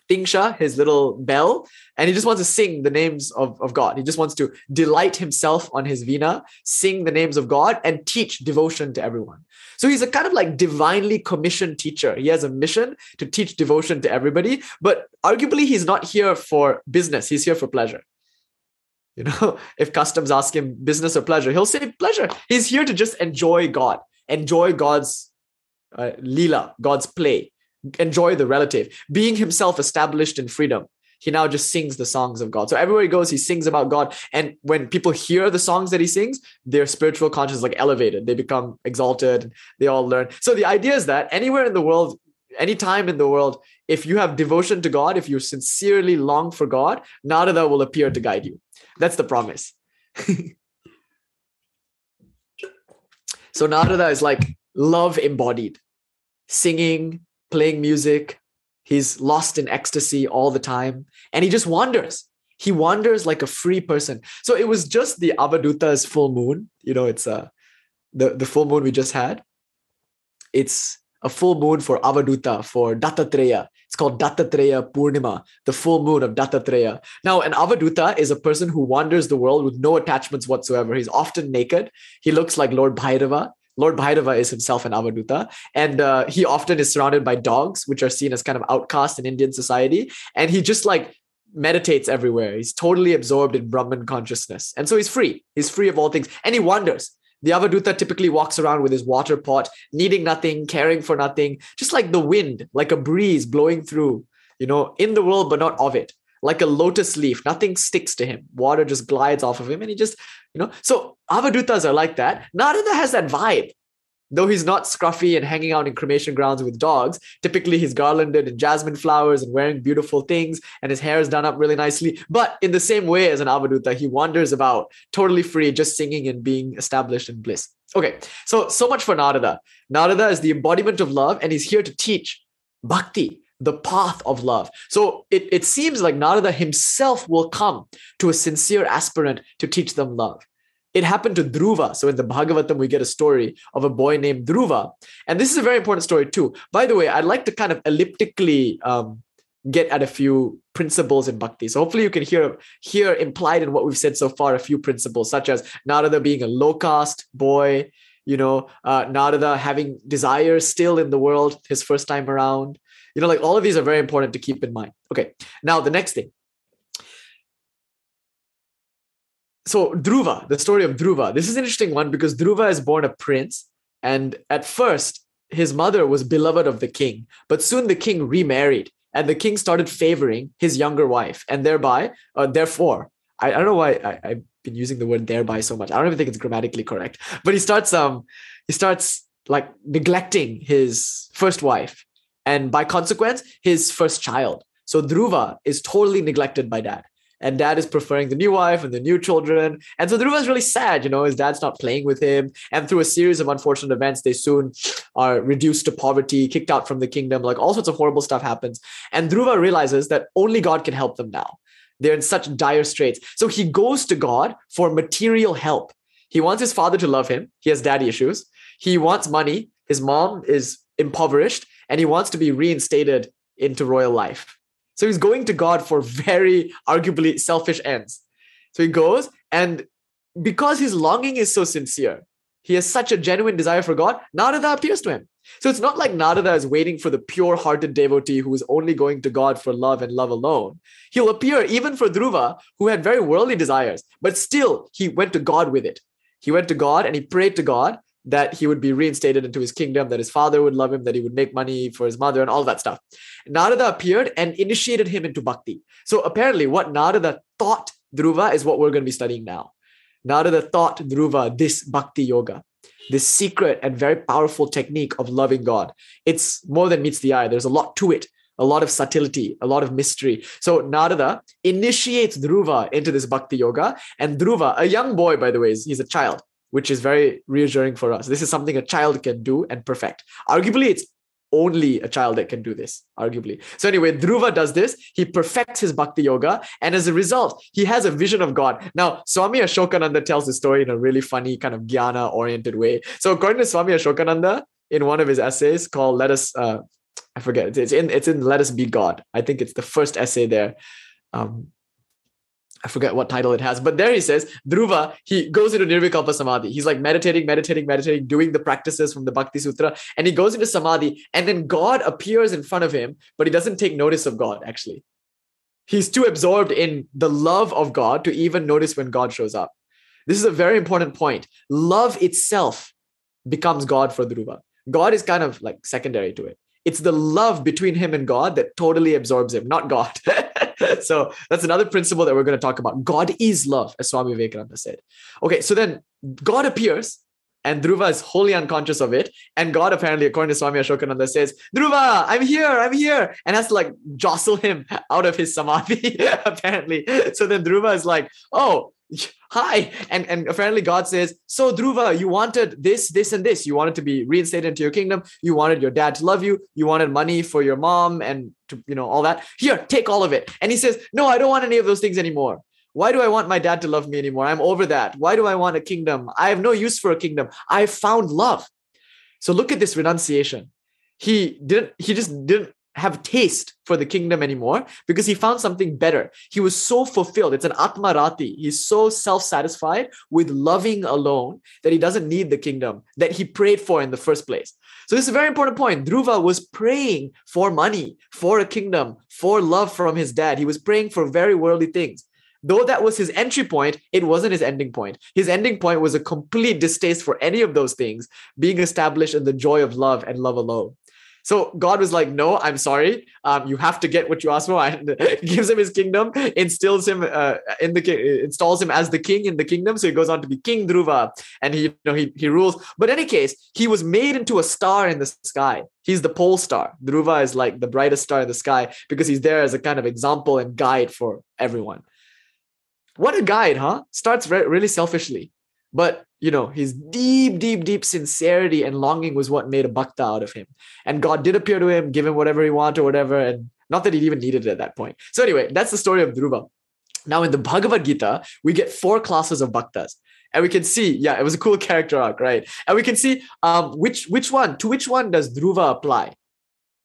Tingsha, his little bell, and he just wants to sing the names of, of God. He just wants to delight himself on his vina, sing the names of God, and teach devotion to everyone. So he's a kind of like divinely commissioned teacher. He has a mission to teach devotion to everybody, but arguably he's not here for business, he's here for pleasure. You know, if customs ask him business or pleasure, he'll say pleasure. He's here to just enjoy God, enjoy God's uh, lila, God's play, enjoy the relative, being himself established in freedom. He now just sings the songs of God. So everywhere he goes, he sings about God. And when people hear the songs that he sings, their spiritual conscience is like elevated. They become exalted. They all learn. So the idea is that anywhere in the world, anytime in the world, if you have devotion to God, if you sincerely long for God, Narada will appear to guide you. That's the promise. so Narada is like love embodied, singing, playing music. He's lost in ecstasy all the time. And he just wanders. He wanders like a free person. So it was just the Avaduta's full moon. You know, it's uh, the, the full moon we just had. It's a full moon for Avaduta, for Dattatreya. It's called Dattatreya Purnima, the full moon of Dattatreya. Now, an Avaduta is a person who wanders the world with no attachments whatsoever. He's often naked. He looks like Lord Bhairava. Lord Bhairava is himself an Avaduta, and uh, he often is surrounded by dogs, which are seen as kind of outcast in Indian society. And he just like meditates everywhere. He's totally absorbed in Brahman consciousness. And so he's free. He's free of all things. And he wanders. The Avaduta typically walks around with his water pot, needing nothing, caring for nothing, just like the wind, like a breeze blowing through, you know, in the world, but not of it. Like a lotus leaf, nothing sticks to him. Water just glides off of him, and he just, you know. So Avadutas are like that. Narada has that vibe though he's not scruffy and hanging out in cremation grounds with dogs, typically he's garlanded in jasmine flowers and wearing beautiful things, and his hair is done up really nicely. But in the same way as an Avaduta, he wanders about totally free, just singing and being established in bliss. Okay, so so much for Narada. Narada is the embodiment of love, and he's here to teach bhakti, the path of love. So it, it seems like Narada himself will come to a sincere aspirant to teach them love. It happened to Dhruva. So in the Bhagavatam, we get a story of a boy named Dhruva. And this is a very important story too. By the way, I'd like to kind of elliptically um, get at a few principles in bhakti. So hopefully you can hear hear implied in what we've said so far a few principles, such as Narada being a low caste boy, you know, uh, Narada having desires still in the world his first time around. You know, like all of these are very important to keep in mind. Okay, now the next thing so Dhruva, the story of Dhruva. This is an interesting one because Dhruva is born a prince, and at first his mother was beloved of the king, but soon the king remarried, and the king started favoring his younger wife, and thereby, uh, therefore, I, I, don't know why I, I've been using the word thereby so much. I don't even think it's grammatically correct, but he starts um he starts like neglecting his first wife, and by consequence, his first child. So Dhruva is totally neglected by dad and dad is preferring the new wife and the new children. And so Dhruva is really sad, you know, his dad's not playing with him. And through a series of unfortunate events, they soon are reduced to poverty, kicked out from the kingdom, like all sorts of horrible stuff happens. And Dhruva realizes that only God can help them now. They're in such dire straits. So he goes to God for material help. He wants his father to love him. He has daddy issues. He wants money. His mom is impoverished and he wants to be reinstated into royal life. So he's going to God for very arguably selfish ends. So he goes, and because his longing is so sincere, he has such a genuine desire for God, Narada appears to him. So it's not like Narada is waiting for the pure hearted devotee who is only going to God for love and love alone. He'll appear even for Dhruva, who had very worldly desires, but still he went to God with it. He went to God and he prayed to God that he would be reinstated into his kingdom, that his father would love him, that he would make money for his mother, and all that stuff. Narada appeared and initiated him into bhakti. So apparently, what Narada taught Dhruva is what we're going to be studying now. Narada taught Dhruva this bhakti yoga, this secret and very powerful technique of loving God. It's more than meets the eye, there's a lot to it. A lot of subtlety, a lot of mystery. So Narada initiates Dhruva into this bhakti yoga, and Dhruva, a young boy, by the way, he's a child which is very reassuring for us. This is something a child can do and perfect. Arguably, it's only a child that can do this, arguably. So, anyway, Dhruva does this. He perfects his bhakti yoga. And as a result, he has a vision of God. Now, Swami Ashokananda tells the story in a really funny, kind of jnana oriented way. So, according to Swami Ashokananda, in one of his essays called Let Us uh, I forget. It's in it's in Let Us Be God. I think it's the first essay there. Um, I forget what title it has, but there he says, Dhruva, he goes into Nirvikalpa Samadhi. He's like meditating, meditating, meditating, doing the practices from the Bhakti Sutra, and he goes into Samadhi, and then God appears in front of him, but he doesn't take notice of God, actually. He's too absorbed in the love of God to even notice when God shows up. This is a very important point. Love itself becomes God for Dhruva. God is kind of like secondary to it. It's the love between him and God that totally absorbs him, not God. so that's another principle that we're going to talk about. God is love, as Swami Vivekananda said. Okay, so then God appears and Dhruva is wholly unconscious of it. And God, apparently, according to Swami Ashokananda, says, Dhruva, I'm here, I'm here, and has to like jostle him out of his samadhi, apparently. So then Dhruva is like, oh, hi. And and apparently god says so dhruva you wanted this this and this. You wanted to be reinstated into your kingdom. You wanted your dad to love you. You wanted money for your mom and to you know all that. Here take all of it. And he says no i don't want any of those things anymore. Why do i want my dad to love me anymore? I'm over that. Why do i want a kingdom? I have no use for a kingdom. I found love. So look at this renunciation. He didn't he just didn't have taste for the kingdom anymore because he found something better. He was so fulfilled. It's an atmarati. He's so self-satisfied with loving alone that he doesn't need the kingdom that he prayed for in the first place. So this is a very important point. Dhruva was praying for money, for a kingdom, for love from his dad. He was praying for very worldly things. Though that was his entry point, it wasn't his ending point. His ending point was a complete distaste for any of those things, being established in the joy of love and love alone. So God was like, "No, I'm sorry. Um, you have to get what you asked for." And gives him his kingdom, instills him uh, in the installs him as the king in the kingdom. So he goes on to be King Dhruva, and he you know he he rules. But in any case, he was made into a star in the sky. He's the pole star. Dhruva is like the brightest star in the sky because he's there as a kind of example and guide for everyone. What a guide, huh? Starts re- really selfishly, but you know, his deep, deep, deep sincerity and longing was what made a bhakta out of him. And God did appear to him, give him whatever he wanted or whatever. And not that he even needed it at that point. So, anyway, that's the story of Dhruva. Now, in the Bhagavad Gita, we get four classes of bhaktas. And we can see, yeah, it was a cool character arc, right? And we can see um, which which one, to which one does Dhruva apply?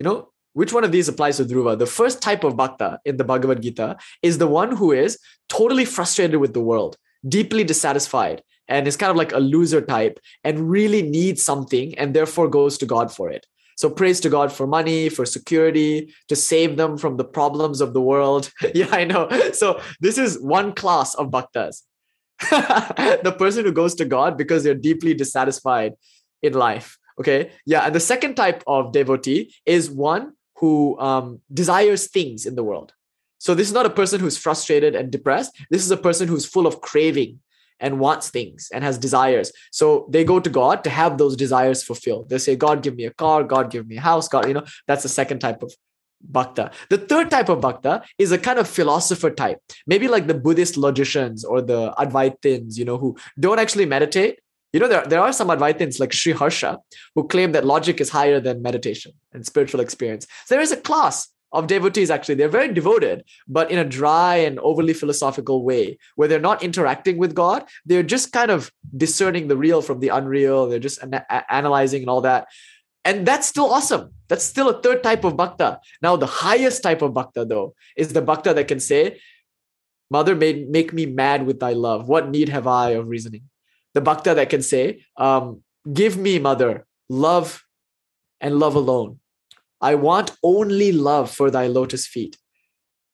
You know, which one of these applies to Dhruva? The first type of bhakta in the Bhagavad Gita is the one who is totally frustrated with the world, deeply dissatisfied, and is kind of like a loser type and really needs something and therefore goes to God for it. So prays to God for money, for security, to save them from the problems of the world. yeah, I know. So this is one class of bhaktas. the person who goes to God because they're deeply dissatisfied in life. Okay. Yeah. And the second type of devotee is one who um, desires things in the world. So this is not a person who's frustrated and depressed. This is a person who's full of craving and wants things and has desires. So they go to God to have those desires fulfilled. They say, God, give me a car, God, give me a house, God, you know, that's the second type of bhakta. The third type of bhakta is a kind of philosopher type, maybe like the Buddhist logicians or the Advaitins, you know, who don't actually meditate. You know, there, there are some Advaitins like Sri Harsha who claim that logic is higher than meditation and spiritual experience. So there is a class of devotees actually. They're very devoted but in a dry and overly philosophical way where they're not interacting with god. They're just kind of discerning the real from the unreal. They're just an- analyzing and all that. And that's still awesome. That's still a third type of bhakta. Now the highest type of bhakta though is the bhakta that can say mother made make me mad with thy love. What need have i of reasoning? The bhakta that can say um, give me mother love and love alone I want only love for thy lotus feet.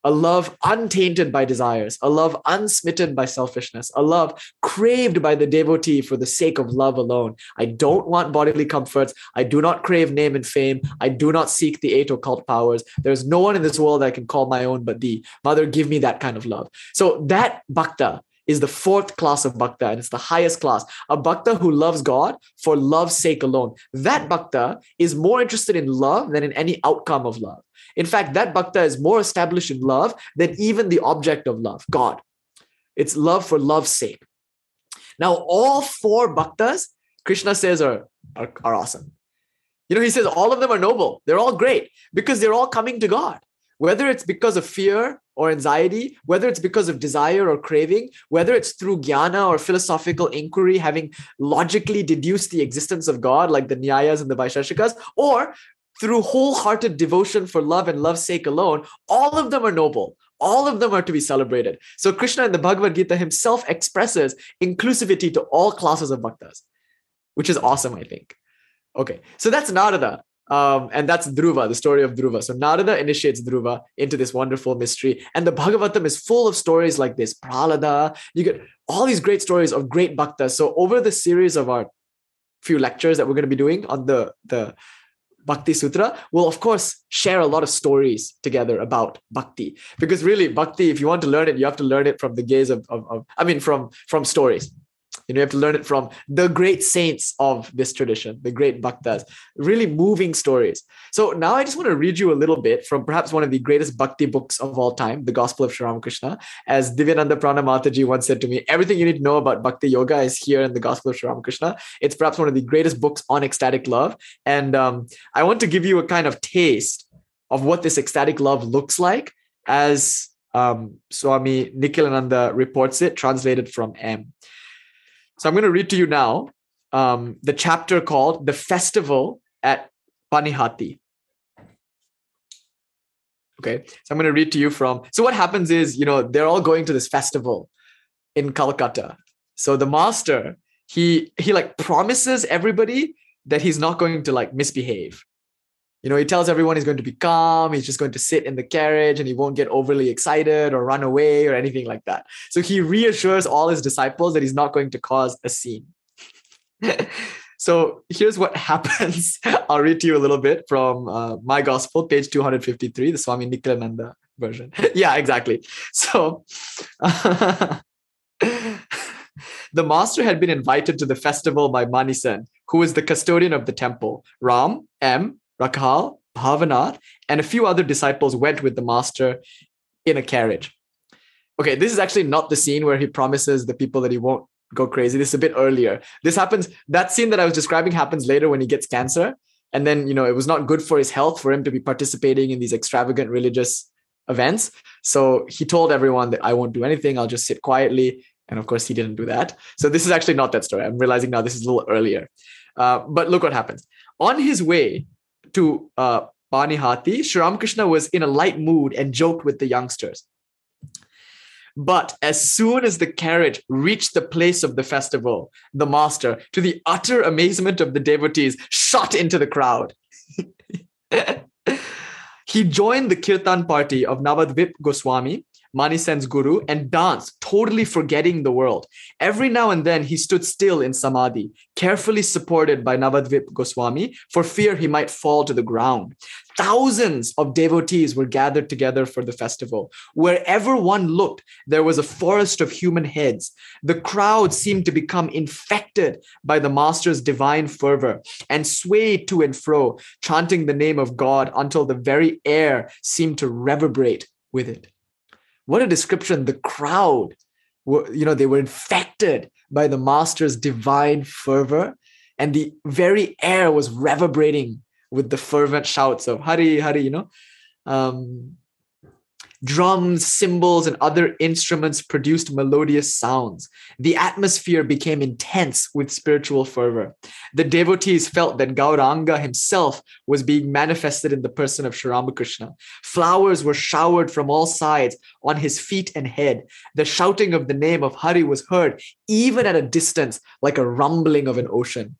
A love untainted by desires, a love unsmitten by selfishness, a love craved by the devotee for the sake of love alone. I don't want bodily comforts. I do not crave name and fame. I do not seek the eight occult powers. There's no one in this world I can call my own but thee. Mother, give me that kind of love. So that bhakta is the fourth class of bhakta and it's the highest class. A bhakta who loves God for love's sake alone. That bhakta is more interested in love than in any outcome of love. In fact, that bhakta is more established in love than even the object of love, God. It's love for love's sake. Now, all four bhaktas, Krishna says, are, are, are awesome. You know, he says all of them are noble. They're all great because they're all coming to God whether it's because of fear or anxiety, whether it's because of desire or craving, whether it's through jnana or philosophical inquiry, having logically deduced the existence of God, like the Nyayas and the Vaisheshikas, or through wholehearted devotion for love and love's sake alone, all of them are noble. All of them are to be celebrated. So Krishna in the Bhagavad Gita himself expresses inclusivity to all classes of bhaktas, which is awesome, I think. Okay, so that's Narada. Um, and that's Dhruva, the story of Dhruva. So Narada initiates Dhruva into this wonderful mystery. And the Bhagavatam is full of stories like this. Prahlada, you get all these great stories of great bhaktas. So over the series of our few lectures that we're going to be doing on the, the Bhakti Sutra, we'll of course share a lot of stories together about bhakti. Because really, bhakti, if you want to learn it, you have to learn it from the gaze of, of, of I mean, from from stories. You know, you have to learn it from the great saints of this tradition, the great bhaktas, really moving stories. So now I just want to read you a little bit from perhaps one of the greatest bhakti books of all time, the Gospel of Sri Ramakrishna. As Divyananda Prana Mataji once said to me, everything you need to know about bhakti yoga is here in the Gospel of Sri Ramakrishna. It's perhaps one of the greatest books on ecstatic love. And um, I want to give you a kind of taste of what this ecstatic love looks like as um, Swami Nikhilananda reports it, translated from M. So I'm going to read to you now um, the chapter called The Festival at Panihati. Okay, so I'm going to read to you from. So what happens is, you know, they're all going to this festival in Calcutta. So the master, he he like promises everybody that he's not going to like misbehave. You know, he tells everyone he's going to be calm, he's just going to sit in the carriage and he won't get overly excited or run away or anything like that. So he reassures all his disciples that he's not going to cause a scene. so here's what happens. I'll read to you a little bit from uh, my gospel, page 253, the Swami Nikhilananda version. yeah, exactly. So the master had been invited to the festival by Manisen, who is the custodian of the temple. Ram, M, Rakhal, Bhavanath, and a few other disciples went with the master in a carriage. Okay, this is actually not the scene where he promises the people that he won't go crazy. This is a bit earlier. This happens, that scene that I was describing happens later when he gets cancer. And then, you know, it was not good for his health for him to be participating in these extravagant religious events. So he told everyone that I won't do anything, I'll just sit quietly. And of course, he didn't do that. So this is actually not that story. I'm realizing now this is a little earlier. Uh, but look what happens. On his way, to uh, Panihati, Sri Ramakrishna was in a light mood and joked with the youngsters. But as soon as the carriage reached the place of the festival, the master, to the utter amazement of the devotees, shot into the crowd. he joined the kirtan party of Navadvip Goswami Manisen's guru, and danced, totally forgetting the world. Every now and then he stood still in samadhi, carefully supported by Navadvip Goswami, for fear he might fall to the ground. Thousands of devotees were gathered together for the festival. Wherever one looked, there was a forest of human heads. The crowd seemed to become infected by the master's divine fervor and swayed to and fro, chanting the name of God until the very air seemed to reverberate with it what a description. The crowd were you know they were infected by the master's divine fervor and the very air was reverberating with the fervent shouts of hari hari you know? Um, Drums, cymbals, and other instruments produced melodious sounds. The atmosphere became intense with spiritual fervor. The devotees felt that Gauranga himself was being manifested in the person of Sri Ramakrishna. Flowers were showered from all sides on his feet and head. The shouting of the name of Hari was heard even at a distance, like a rumbling of an ocean,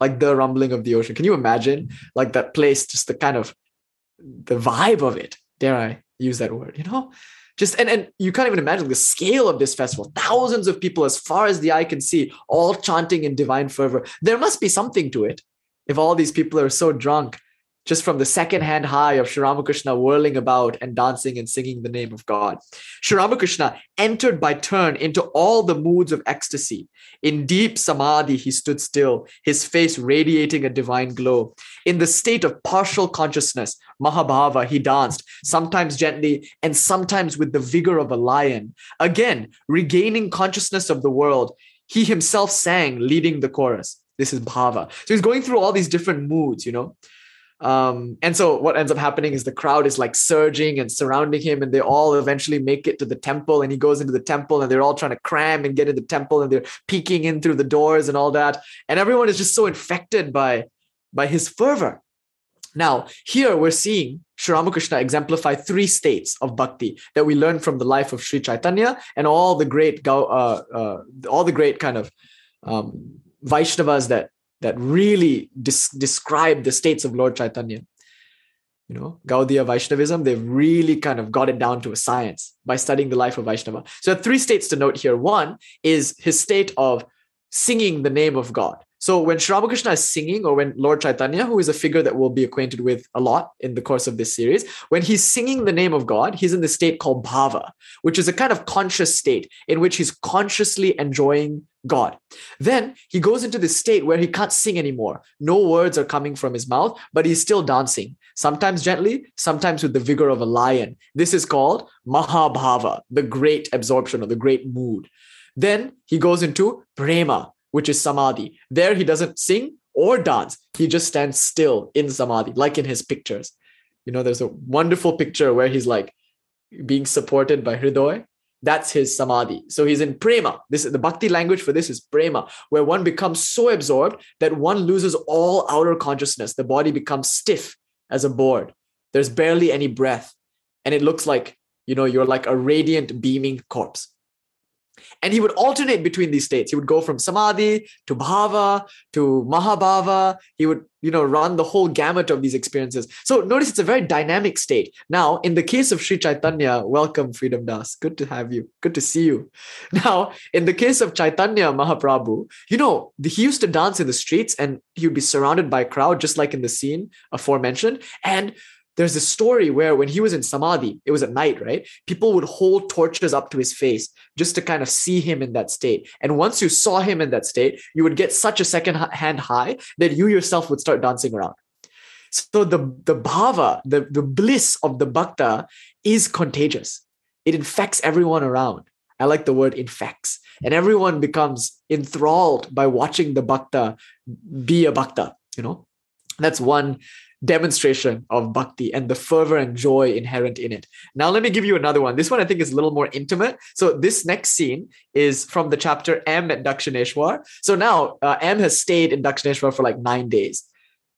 like the rumbling of the ocean. Can you imagine, like that place, just the kind of the vibe of it? Dare I use that word, you know? Just and, and you can't even imagine the scale of this festival. Thousands of people, as far as the eye can see, all chanting in divine fervor. There must be something to it. If all these people are so drunk just from the second hand high of Sri Ramakrishna whirling about and dancing and singing the name of God. Sri Ramakrishna entered by turn into all the moods of ecstasy. In deep samadhi, he stood still, his face radiating a divine glow. In the state of partial consciousness, Mahabhava, he danced, sometimes gently and sometimes with the vigor of a lion. Again, regaining consciousness of the world, he himself sang, leading the chorus. This is Bhava. So he's going through all these different moods, you know. Um, and so what ends up happening is the crowd is like surging and surrounding him, and they all eventually make it to the temple. And he goes into the temple, and they're all trying to cram and get in the temple, and they're peeking in through the doors and all that. And everyone is just so infected by by his fervor. Now, here we're seeing Sri Ramakrishna exemplify three states of bhakti that we learn from the life of Sri Chaitanya and all the great, uh, uh, all the great kind of um, Vaishnavas that that really dis- describe the states of Lord Chaitanya. You know, Gaudiya Vaishnavism, they've really kind of got it down to a science by studying the life of Vaishnava. So, three states to note here. One is his state of singing the name of God. So when Sri Ramakrishna is singing, or when Lord Chaitanya, who is a figure that we'll be acquainted with a lot in the course of this series, when he's singing the name of God, he's in the state called bhava, which is a kind of conscious state in which he's consciously enjoying God. Then he goes into this state where he can't sing anymore. No words are coming from his mouth, but he's still dancing, sometimes gently, sometimes with the vigor of a lion. This is called Mahabhava, the great absorption or the great mood. Then he goes into prema, which is samadhi. There he doesn't sing or dance. He just stands still in samadhi, like in his pictures. You know, there's a wonderful picture where he's like being supported by Hridoy. That's his samadhi. So he's in prema. This is the bhakti language for this is prema, where one becomes so absorbed that one loses all outer consciousness. The body becomes stiff as a board. There's barely any breath. And it looks like, you know, you're like a radiant, beaming corpse. And he would alternate between these states. He would go from samadhi to bhava to mahabhava. He would, you know, run the whole gamut of these experiences. So notice it's a very dynamic state. Now, in the case of Sri Chaitanya, welcome, Freedom Das. Good to have you. Good to see you. Now, in the case of Chaitanya Mahaprabhu, you know, he used to dance in the streets and he would be surrounded by a crowd, just like in the scene aforementioned. And there's a story where when he was in samadhi, it was at night, right? People would hold torches up to his face just to kind of see him in that state. And once you saw him in that state, you would get such a second hand high that you yourself would start dancing around. So the, the bhava, the, the bliss of the bhakta is contagious. It infects everyone around. I like the word infects. And everyone becomes enthralled by watching the bhakta be a bhakta, you know? That's one demonstration of bhakti and the fervor and joy inherent in it. Now, let me give you another one. This one I think is a little more intimate. So, this next scene is from the chapter M at Dakshineshwar. So, now uh, M has stayed in Dakshineshwar for like nine days.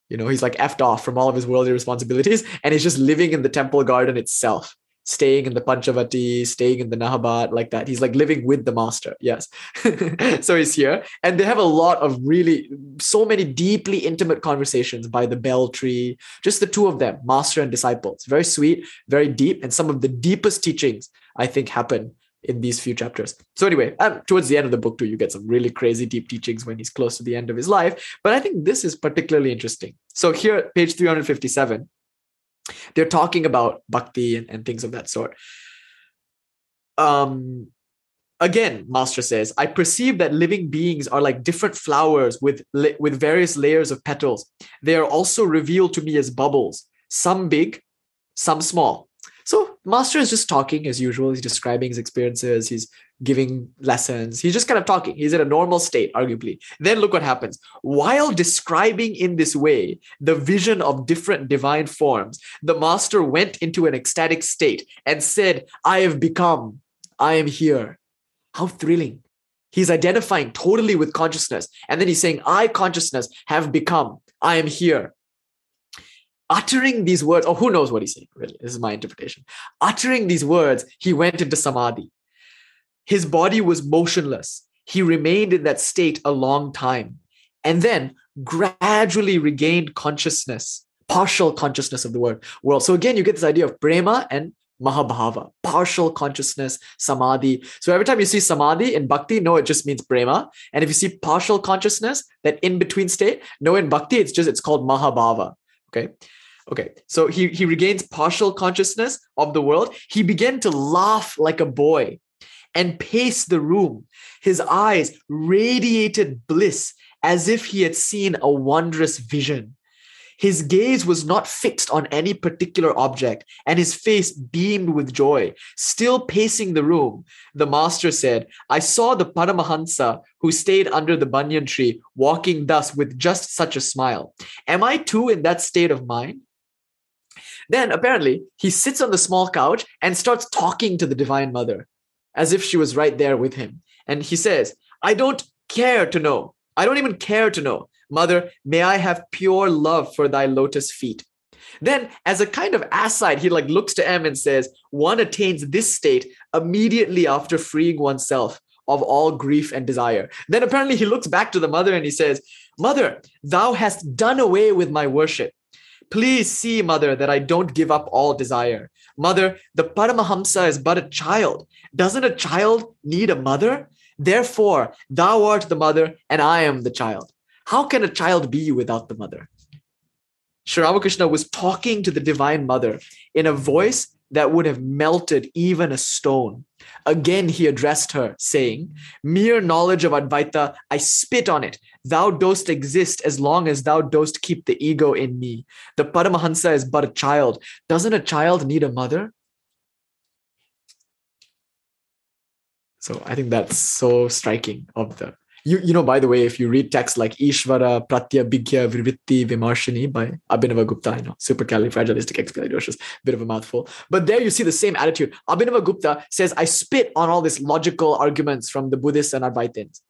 You know, he's like effed off from all of his worldly responsibilities and he's just living in the temple garden itself staying in the Panchavati, staying in the Nahabat, like that. He's like living with the master. Yes. so he's here. And they have a lot of really, so many deeply intimate conversations by the bel tree, just the two of them, master and disciple. It's very sweet, very deep. And some of the deepest teachings, I think, happen in these few chapters. So anyway, um, towards the end of the book too, you get some really crazy deep teachings when he's close to the end of his life. But I think this is particularly interesting. So here, page 357, they're talking about bhakti and, and things of that sort. Um again master says i perceive that living beings are like different flowers with with various layers of petals. They are also revealed to me as bubbles some big some small. So master is just talking as usual. He's describing his experiences. He's giving lessons. He's just kind of talking. He's in a normal state, arguably. Then look what happens. While describing in this way the vision of different divine forms, the master went into an ecstatic state and said, I have become, I am here. How thrilling. He's identifying totally with consciousness. And then he's saying, I, consciousness, have become, I am here. Uttering these words, or oh, who knows what he's saying, really. This is my interpretation. Uttering these words, he went into samadhi his body was motionless. He remained in that state a long time and then gradually regained consciousness, partial consciousness of the word world. So again, you get this idea of prema and mahabhava, partial consciousness, samadhi. So every time you see samadhi in bhakti, no, it just means prema. And if you see partial consciousness, that in between state, no, in bhakti, it's just it's called mahabhava. Okay. Okay, so he, he regains partial consciousness of the world. He began to laugh like a boy and paced the room. His eyes radiated bliss as if he had seen a wondrous vision. His gaze was not fixed on any particular object, and his face beamed with joy. Still pacing the room, the master said, I saw the Paramahansa who stayed under the banyan tree, walking thus with just such a smile. Am I too in that state of mind? Then apparently he sits on the small couch and starts talking to the Divine Mother as if she was right there with him. And he says, I don't care to know. I don't even care to know. Mother, may I have pure love for thy lotus feet. Then, as a kind of aside, he like looks to M and says, one attains this state immediately after freeing oneself of all grief and desire. Then apparently he looks back to the mother and he says, Mother, thou hast done away with my worship. Please see, mother, that I don't give up all desire. Mother, the Paramahamsa is but a child. Doesn't a child need a mother? Therefore, thou art the mother and I am the child. How can a child be without the mother? Sri Ramakrishna was talking to the Divine Mother in a voice that would have melted even a stone. Again, he addressed her, saying, Mere knowledge of Advaita, I spit on it. Thou dost exist as long as thou dost keep the ego in me. The Paramahansa is but a child. Doesn't a child need a mother? So I think that's so striking of the you, you know, by the way, if you read texts like Ishvara Pratyabhigya Vritti Vimarshini by Abhinava Gupta, I know, supercalifragilisticexpialidocious, bit of a mouthful. But there you see the same attitude. Abhinava Gupta says, I spit on all these logical arguments from the Buddhists and Advaitins.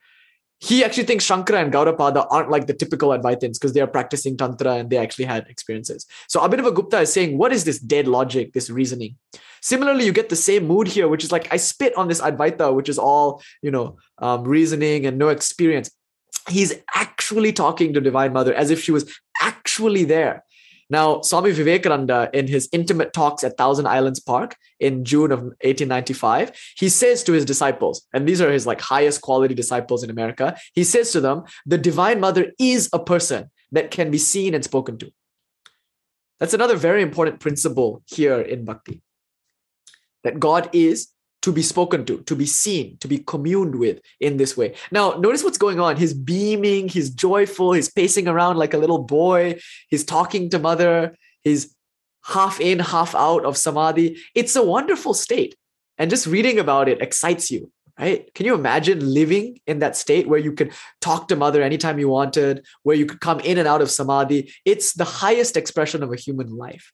He actually thinks Shankara and Gaudapada aren't like the typical Advaitins because they are practicing Tantra and they actually had experiences. So Abhinava Gupta is saying, what is this dead logic, this reasoning? Similarly, you get the same mood here, which is like I spit on this Advaita, which is all, you know, um, reasoning and no experience. He's actually talking to Divine Mother as if she was actually there. Now, Swami Vivekananda, in his intimate talks at Thousand Islands Park in June of 1895, he says to his disciples, and these are his like highest quality disciples in America, he says to them, the Divine Mother is a person that can be seen and spoken to. That's another very important principle here in Bhakti that God is to be spoken to, to be seen, to be communed with in this way. Now, notice what's going on. He's beaming, he's joyful, he's pacing around like a little boy, he's talking to mother, he's half in, half out of samadhi. It's a wonderful state. And just reading about it excites you, right? Can you imagine living in that state where you could talk to mother anytime you wanted, where you could come in and out of samadhi? It's the highest expression of a human life.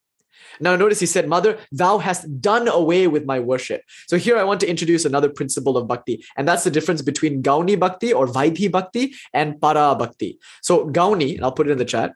Now, notice he said, Mother, thou hast done away with my worship. So, here I want to introduce another principle of bhakti, and that's the difference between Gauni bhakti or Vaidhi bhakti and Para bhakti. So, Gauni, I'll put it in the chat.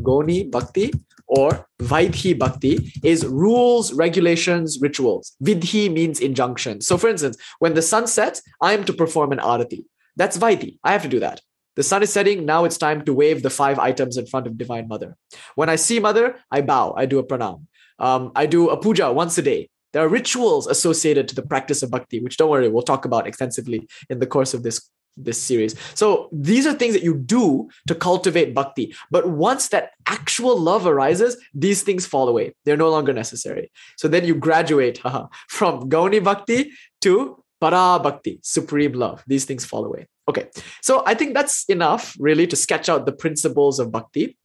Gauni bhakti or Vaidhi bhakti is rules, regulations, rituals. Vidhi means injunction. So, for instance, when the sun sets, I am to perform an arati. That's Vaidhi. I have to do that. The sun is setting. Now it's time to wave the five items in front of Divine Mother. When I see Mother, I bow. I do a pranam. Um, I do a puja once a day. There are rituals associated to the practice of bhakti, which don't worry, we'll talk about extensively in the course of this this series. So these are things that you do to cultivate bhakti. But once that actual love arises, these things fall away. They're no longer necessary. So then you graduate haha, from Gauni bhakti to para bhakti, supreme love. These things fall away. Okay, so I think that's enough really to sketch out the principles of bhakti.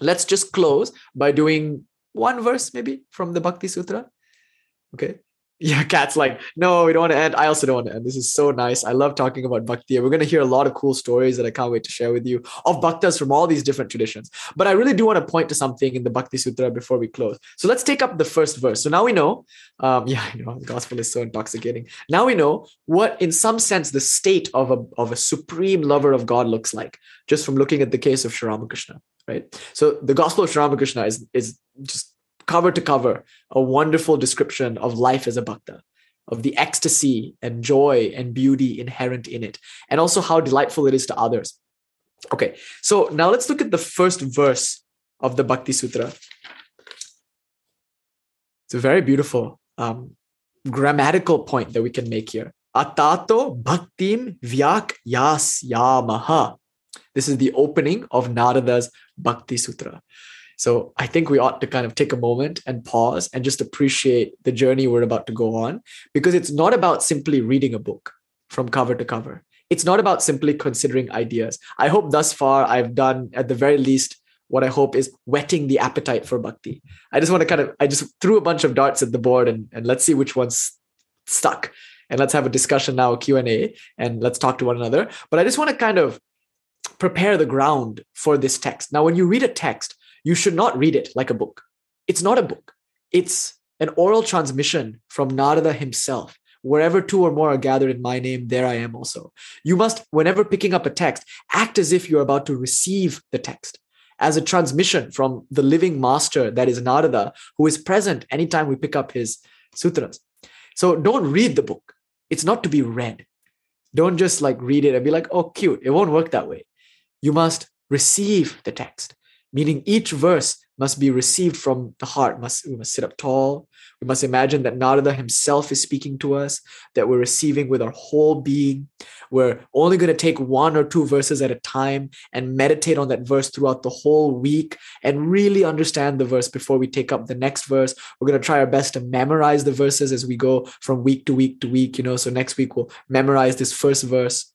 Let's just close by doing one verse maybe from the Bhakti Sutra. Okay. Yeah, Kat's like, no, we don't want to end. I also don't want to end. This is so nice. I love talking about Bhakti. We're going to hear a lot of cool stories that I can't wait to share with you of Bhaktas from all these different traditions. But I really do want to point to something in the Bhakti Sutra before we close. So let's take up the first verse. So now we know, um, yeah, I know, the gospel is so intoxicating. Now we know what, in some sense, the state of a, of a supreme lover of God looks like, just from looking at the case of Sri Ramakrishna, right? So the gospel of Sri Ramakrishna is, is just cover to cover, a wonderful description of life as a bhakta, of the ecstasy and joy and beauty inherent in it, and also how delightful it is to others. Okay, so now let's look at the first verse of the Bhakti Sutra. It's a very beautiful um, grammatical point that we can make here. Atato bhaktim vyakhyasyamaha. This is the opening of Narada's Bhakti Sutra. So I think we ought to kind of take a moment and pause and just appreciate the journey we're about to go on because it's not about simply reading a book from cover to cover. It's not about simply considering ideas. I hope thus far I've done, at the very least, what I hope is whetting the appetite for bhakti. I just want to kind of, I just threw a bunch of darts at the board and, and let's see which one's stuck. And let's have a discussion now, Q&A, and let's talk to one another. But I just want to kind of prepare the ground for this text. Now, when you read a text, you should not read it like a book. It's not a book. It's an oral transmission from Narada himself. Wherever two or more are gathered in my name, there I am also. You must, whenever picking up a text, act as if you're about to receive the text, as a transmission from the living master that is Narada, who is present anytime we pick up his sutras. So don't read the book. It's not to be read. Don't just like read it and be like, oh, cute. It won't work that way. You must receive the text, meaning each verse must be received from the heart. Must we must sit up tall. We must imagine that Narada himself is speaking to us, that we're receiving with our whole being. We're only going to take one or two verses at a time and meditate on that verse throughout the whole week and really understand the verse before we take up the next verse. We're going to try our best to memorize the verses as we go from week to week to week, you know. So next week we'll memorize this first verse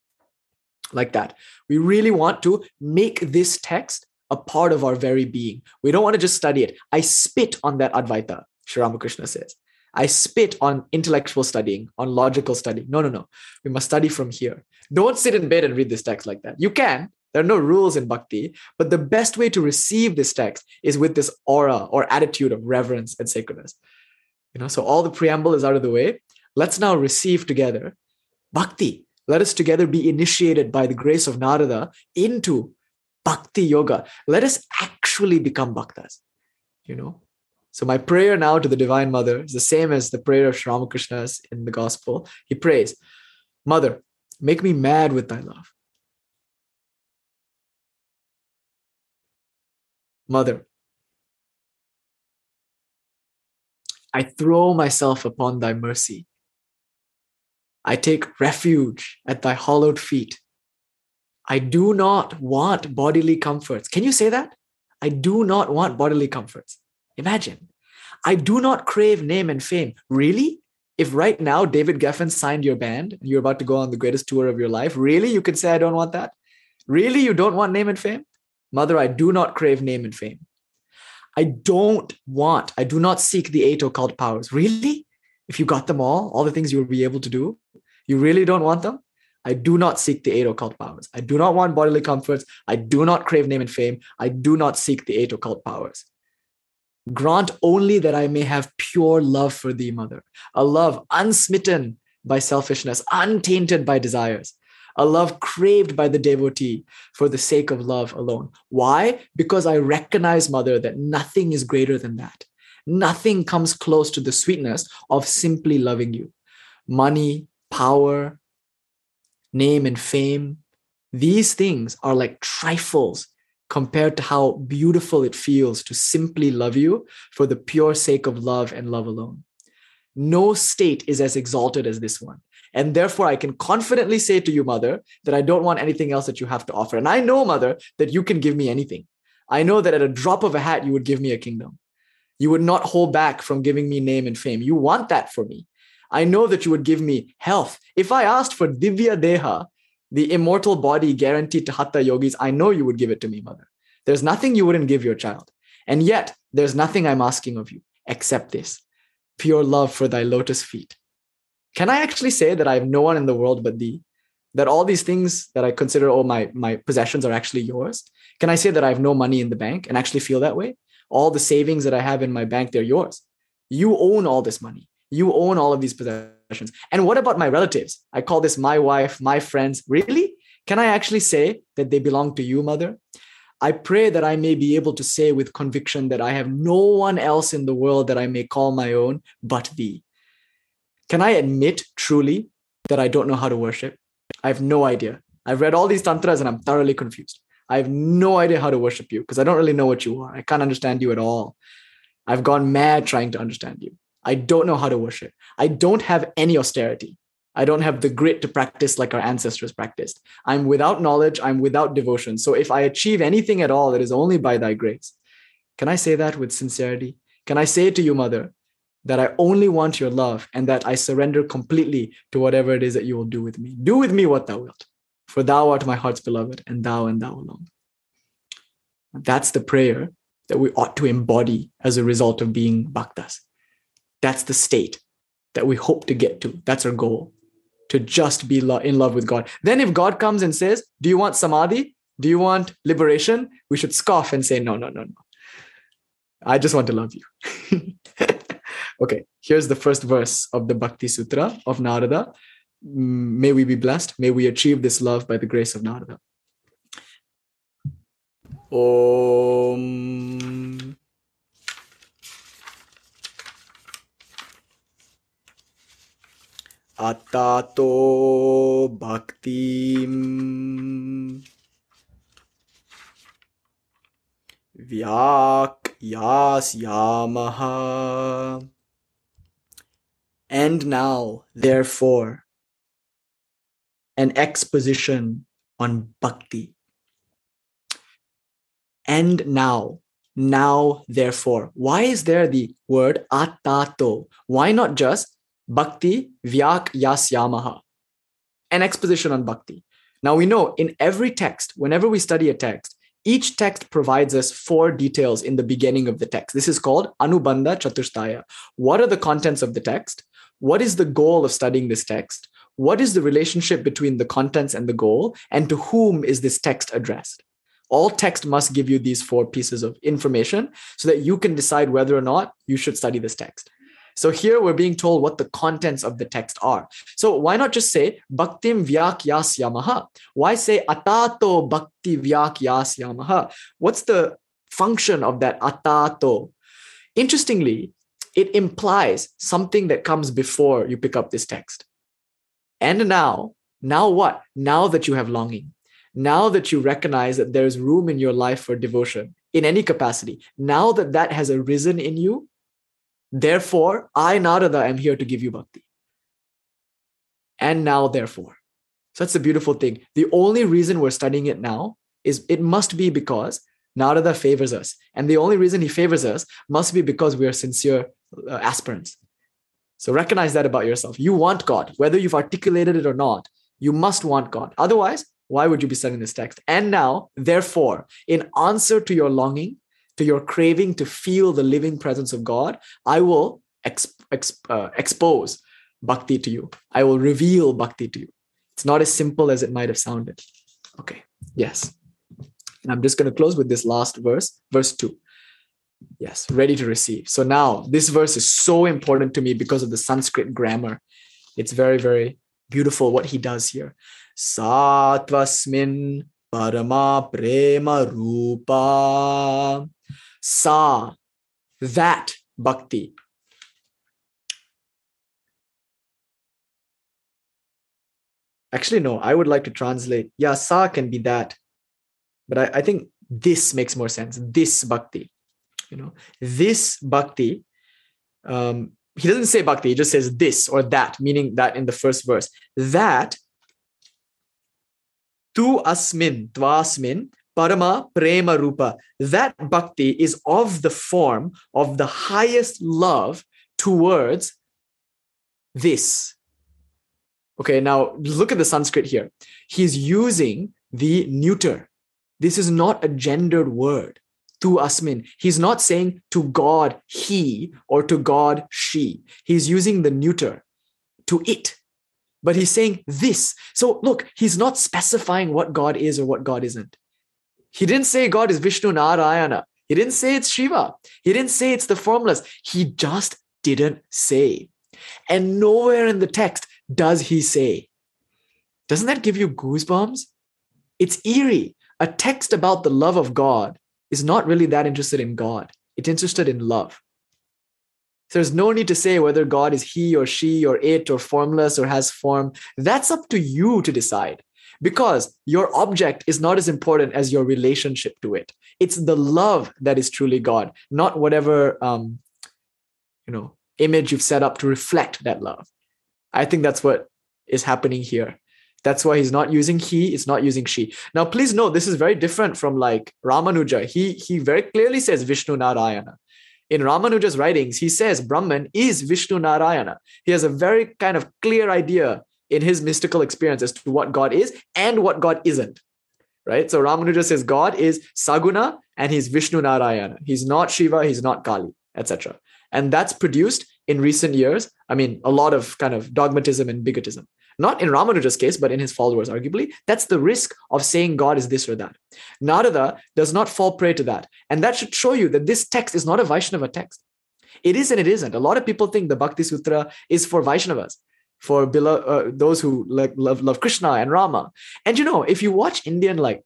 like that. We really want to make this text a part of our very being. We don't want to just study it. I spit on that Advaita, Sri Ramakrishna says. I spit on intellectual studying, on logical studying. No, no, no. We must study from here. Don't sit in bed and read this text like that. You can. There are no rules in bhakti, but the best way to receive this text is with this aura or attitude of reverence and sacredness. You know, so all the preamble is out of the way. Let's now receive together bhakti. Let us together be initiated by the grace of Narada into bhakti yoga. Let us actually become bhaktas, you know. So my prayer now to the Divine Mother is the same as the prayer of Sri Ramakrishna's in the Gospel. He prays, Mother, make me mad with thy love. Mother, I throw myself upon thy mercy. I take refuge at thy hallowed feet. I do not want bodily comforts. Can you say that? I do not want bodily comforts. Imagine. I do not crave name and fame. Really? If right now David Geffen signed your band and you're about to go on the greatest tour of your life, really you could say, I don't want that? Really? You don't want name and fame? Mother, I do not crave name and fame. I don't want, I do not seek the eight occult powers. Really? If you got them all, all the things you will be able to do, you really don't want them? I do not seek the eight occult powers. I do not want bodily comforts. I do not crave name and fame. I do not seek the eight occult powers. Grant only that I may have pure love for thee, mother, a love unsmitten by selfishness, untainted by desires, a love craved by the devotee for the sake of love alone. Why? Because I recognize, mother, that nothing is greater than that. Nothing comes close to the sweetness of simply loving you. Money, power, name and fame, these things are like trifles compared to how beautiful it feels to simply love you for the pure sake of love and love alone. No state is as exalted as this one. And therefore, I can confidently say to you, Mother, that I don't want anything else that you have to offer. And I know, Mother, that you can give me anything. I know that at a drop of a hat, you would give me a kingdom. You would not hold back from giving me name and fame. You want that for me. I know that you would give me health. If I asked for Divya Deha, the immortal body guaranteed to Hatha yogis, I know you would give it to me, mother. There's nothing you wouldn't give your child. And yet, there's nothing I'm asking of you except this pure love for thy lotus feet. Can I actually say that I have no one in the world but thee? That all these things that I consider all my, my possessions are actually yours? Can I say that I have no money in the bank and actually feel that way? All the savings that I have in my bank, they're yours. You own all this money. You own all of these possessions. And what about my relatives? I call this my wife, my friends. Really? Can I actually say that they belong to you, mother? I pray that I may be able to say with conviction that I have no one else in the world that I may call my own but thee. Can I admit truly that I don't know how to worship? I have no idea. I've read all these tantras and I'm thoroughly confused. I have no idea how to worship you because I don't really know what you are. I can't understand you at all. I've gone mad trying to understand you. I don't know how to worship. I don't have any austerity. I don't have the grit to practice like our ancestors practiced. I'm without knowledge. I'm without devotion. So if I achieve anything at all, it is only by thy grace. Can I say that with sincerity? Can I say to you, Mother, that I only want your love and that I surrender completely to whatever it is that you will do with me? Do with me what thou wilt, for thou art my heart's beloved, and thou and thou alone. That's the prayer that we ought to embody as a result of being bhaktas. That's the state that we hope to get to. That's our goal to just be in love with God. Then, if God comes and says, Do you want samadhi? Do you want liberation? We should scoff and say, No, no, no, no. I just want to love you. okay, here's the first verse of the Bhakti Sutra of Narada. Mm, may we be blessed. May we achieve this love by the grace of Narada. Om. Atato Bhaktim Vyakhyasyamaha. And now, therefore, an exposition on bhakti. And now, now, therefore. Why is there the word atato? Why not just bhakti vyakhyasyamaha? An exposition on bhakti. Now we know in every text, whenever we study a text, each text provides us four details in the beginning of the text. This is called Anubandha Chatushtaya. What are the contents of the text? What is the goal of studying this text? What is the relationship between the contents and the goal? And to whom is this text addressed? All text must give you these four pieces of information so that you can decide whether or not you should study this text. So here we're being told what the contents of the text are. So why not just say bhaktim vyakhyasyamaha? Why say atato bhakti vyakhyasyamaha? What's the function of that atato? Interestingly, it implies something that comes before you pick up this text. And now, now what? Now that you have longing, now that you recognize that there's room in your life for devotion in any capacity, now that that has arisen in you, Therefore, I, Narada, am here to give you bhakti. And now, therefore. So that's the beautiful thing. The only reason we're studying it now is it must be because Narada favors us. And the only reason he favors us must be because we are sincere uh, aspirants. So recognize that about yourself. You want God, whether you've articulated it or not. You must want God. Otherwise, why would you be studying this text? And now, therefore, in answer to your longing, to your craving to feel the living presence of God, I will exp- exp- uh, expose bhakti to you. I will reveal bhakti to you. It's not as simple as it might have sounded. Okay, yes. And I'm just going to close with this last verse, verse 2. Yes, ready to receive. So now this verse is so important to me because of the Sanskrit grammar. It's very, very beautiful what he does here. Satvasmin parama prema rupa sa, that bhakti. Actually, no, I would like to translate. Yeah, sa can be that. But I, I think this makes more sense. This bhakti. You know, this bhakti. Um, he doesn't say bhakti, he just says this or that, meaning that in the first verse. That tu asmin, tvasmin, Parama Prema Rupa. That bhakti is of the form of the highest love towards this. Okay, now look at the Sanskrit here. He's using the neuter. This is not a gendered word. To asmin. He's not saying to God he or to God she. He's using the neuter to it. But he's saying this. So look, he's not specifying what God is or what God isn't. He didn't say God is Vishnu Narayana. He didn't say it's Shiva. He didn't say it's the formulas. He just didn't say. And nowhere in the text does he say. Doesn't that give you goosebumps? It's eerie. A text about the love of God is not really that interested in God, it's interested in love. So there's no need to say whether God is he or she or it or formless or has form. That's up to you to decide. Because your object is not as important as your relationship to it. It's the love that is truly god not whatever um you know image you've set up to reflect that love. I think that's what is happening here. That's why he's not using he it's not using she. Now please note this is very different from like ramanuja. He he very clearly says vishnu narayana in Ramanuja's writings, he says Brahman is Vishnu Narayana. He has a very kind of clear idea in his mystical experience as to what God is and what God isn't. Right? So Ramanuja says God is Saguna and he's Vishnu Narayana. He's not Shiva, he's not Kali, etc. And that's produced in recent years. I mean, a lot of kind of dogmatism and bigotism. Not in Ramanuja's case, but in his followers, arguably. That's the risk of saying God is this or that. Narada does not fall prey to that. And that should show you that this text is not a Vaishnava text. It is and it isn't. A lot of people think the Bhakti Sutra is for Vaishnavas for below, uh, those who like love, love Krishna and Rama. And you know, if you watch Indian like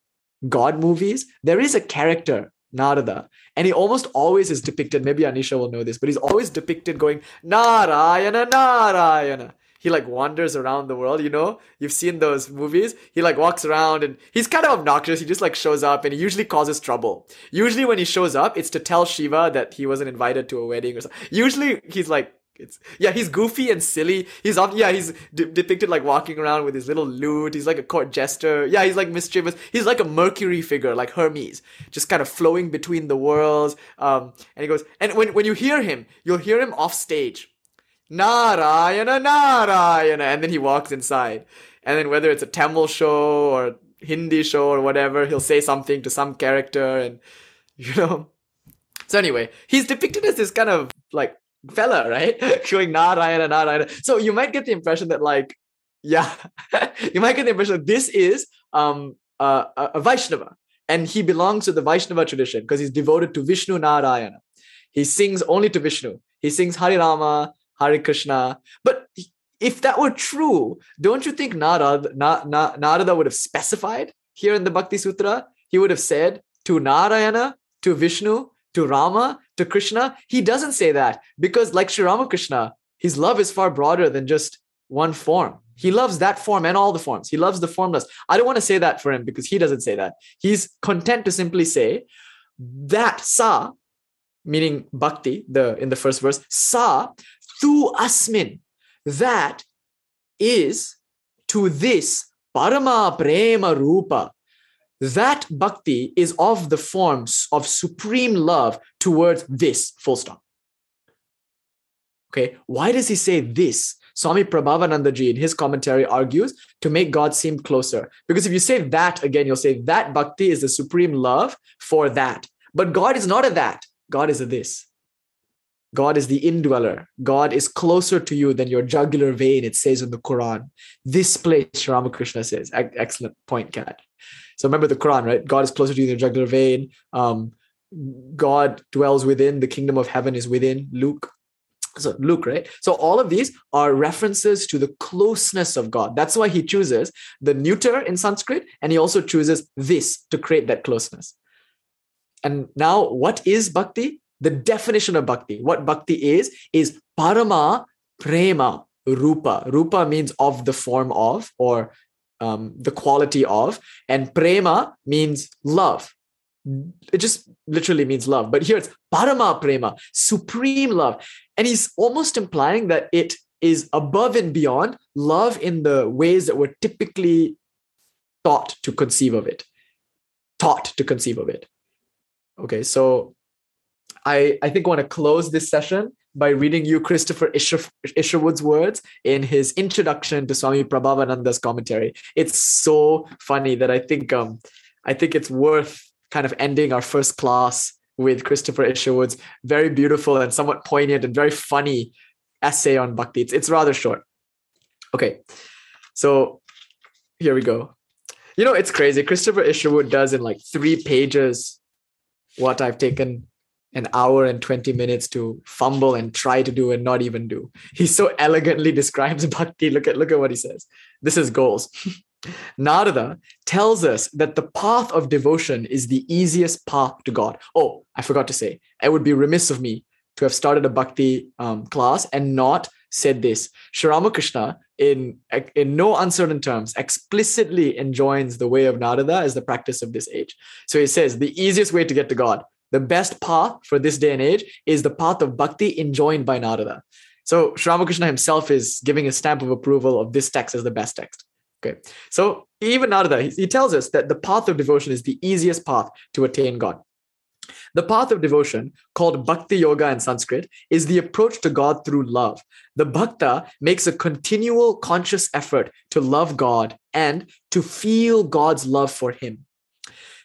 God movies, there is a character, Narada, and he almost always is depicted. Maybe Anisha will know this, but he's always depicted going Narayana, Narayana. He like wanders around the world, you know? You've seen those movies. He like walks around and he's kind of obnoxious. He just like shows up and he usually causes trouble. Usually when he shows up, it's to tell Shiva that he wasn't invited to a wedding or something. Usually he's like it's yeah, he's goofy and silly. He's off. Yeah, he's de- depicted like walking around with his little lute. He's like a court jester. Yeah, he's like mischievous. He's like a Mercury figure, like Hermes, just kind of flowing between the worlds. Um, and he goes, and when when you hear him, you'll hear him off stage, Narayana, Narayana, and then he walks inside. And then whether it's a Tamil show or Hindi show or whatever, he'll say something to some character, and you know. So anyway, he's depicted as this kind of like fella, right? Showing Narayana, Narayana. So you might get the impression that, like, yeah, you might get the impression that this is um a Vaishnava, and he belongs to the Vaishnava tradition because he's devoted to Vishnu Narayana. He sings only to Vishnu. He sings Hari Rama, Hari Krishna. But if that were true, don't you think Narada, Na, Na, Narada would have specified here in the Bhakti Sutra? He would have said to Narayana, to Vishnu, to Rama, to Krishna. He doesn't say that because, like Sri Ramakrishna, his love is far broader than just one form. He loves that form and all the forms. He loves the formless. I don't want to say that for him because he doesn't say that. He's content to simply say that sa, meaning bhakti, the in the first verse, sa tu asmin, that is to this parama prema rupa. That bhakti is of the forms of supreme love towards this full stop. Okay why does he say this? Swami prabhavanandaji in his commentary argues to make god seem closer. Because if you say that again you'll say that bhakti is the supreme love for that. But god is not a that. God is a this God is the indweller. God is closer to you than your jugular vein, it says in the Quran. This place, Ramakrishna says. Excellent point, Kat. So remember the Quran, right? God is closer to you than your jugular vein. Um, God dwells within, the kingdom of heaven is within. Luke. So Luke, right? So all of these are references to the closeness of God. That's why he chooses the neuter in Sanskrit, and he also chooses this to create that closeness. And now, what is bhakti? The definition of bhakti, what bhakti is, is parama prema rupa. Rupa means of the form of or um, the quality of, and prema means love. It just literally means love. But here it's parama prema, supreme love. And he's almost implying that it is above and beyond love in the ways that we're typically taught to conceive of it. Taught to conceive of it. Okay, so I, I think I want to close this session by reading you Christopher Isher, Isherwood's words in his introduction to Swami Prabhavananda's commentary. It's so funny that I think um I think it's worth kind of ending our first class with Christopher Isherwood's very beautiful and somewhat poignant and very funny essay on bhakti. It's, it's rather short. Okay, so here we go. You know, it's crazy. Christopher Isherwood does in like three pages what I've taken an hour and 20 minutes to fumble and try to do and not even do. He so elegantly describes bhakti. Look at look at what he says. This is goals. Narada tells us that the path of devotion is the easiest path to God. Oh, I forgot to say, it would be remiss of me to have started a bhakti um, class and not said this. Sri Ramakrishna, in, in no uncertain terms, explicitly enjoins the way of Narada as the practice of this age. So he says the easiest way to get to God the best path for this day and age is the path of bhakti enjoined by Narada. So Sri Ramakrishna himself is giving a stamp of approval of this text as the best text. Okay. So even Narada, he, he tells us that the path of devotion is the easiest path to attain God. The path of devotion, called Bhakti Yoga in Sanskrit, is the approach to God through love. The Bhakta makes a continual conscious effort to love God and to feel God's love for him.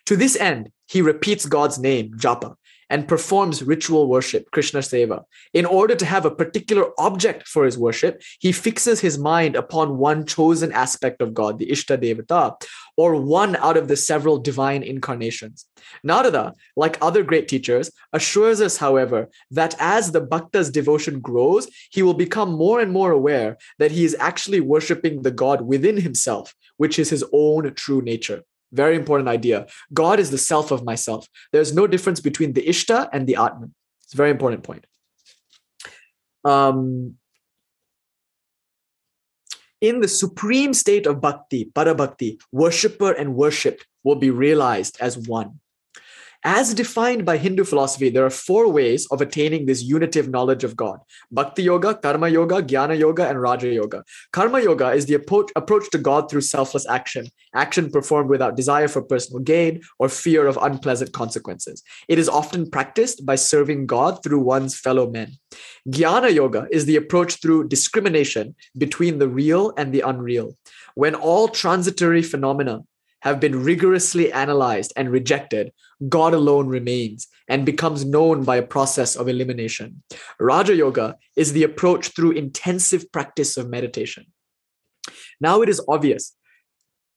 To this end, he repeats God's name, japa, and performs ritual worship, Krishna Seva. In order to have a particular object for his worship, he fixes his mind upon one chosen aspect of God, the Ishta Devata, or one out of the several divine incarnations. Narada, like other great teachers, assures us, however, that as the Bhakta's devotion grows, he will become more and more aware that he is actually worshipping the God within himself, which is his own true nature. Very important idea. God is the self of myself. There's no difference between the Ishta and the Atman. It's a very important point. Um, in the supreme state of bhakti, parabhakti, worshipper and worshipped will be realized as one. As defined by Hindu philosophy, there are four ways of attaining this unitive knowledge of God Bhakti Yoga, Karma Yoga, Jnana Yoga, and Raja Yoga. Karma Yoga is the approach, to God through selfless action, action performed without desire for personal gain or fear of unpleasant consequences. It is often practiced by serving God through one's fellow men. Jnana Yoga is the approach through discrimination between the real and the unreal. When all transitory phenomena have been rigorously analyzed and rejected, God alone remains and becomes known by a process of elimination. Raja Yoga is the approach through intensive practice of meditation. Now it is obvious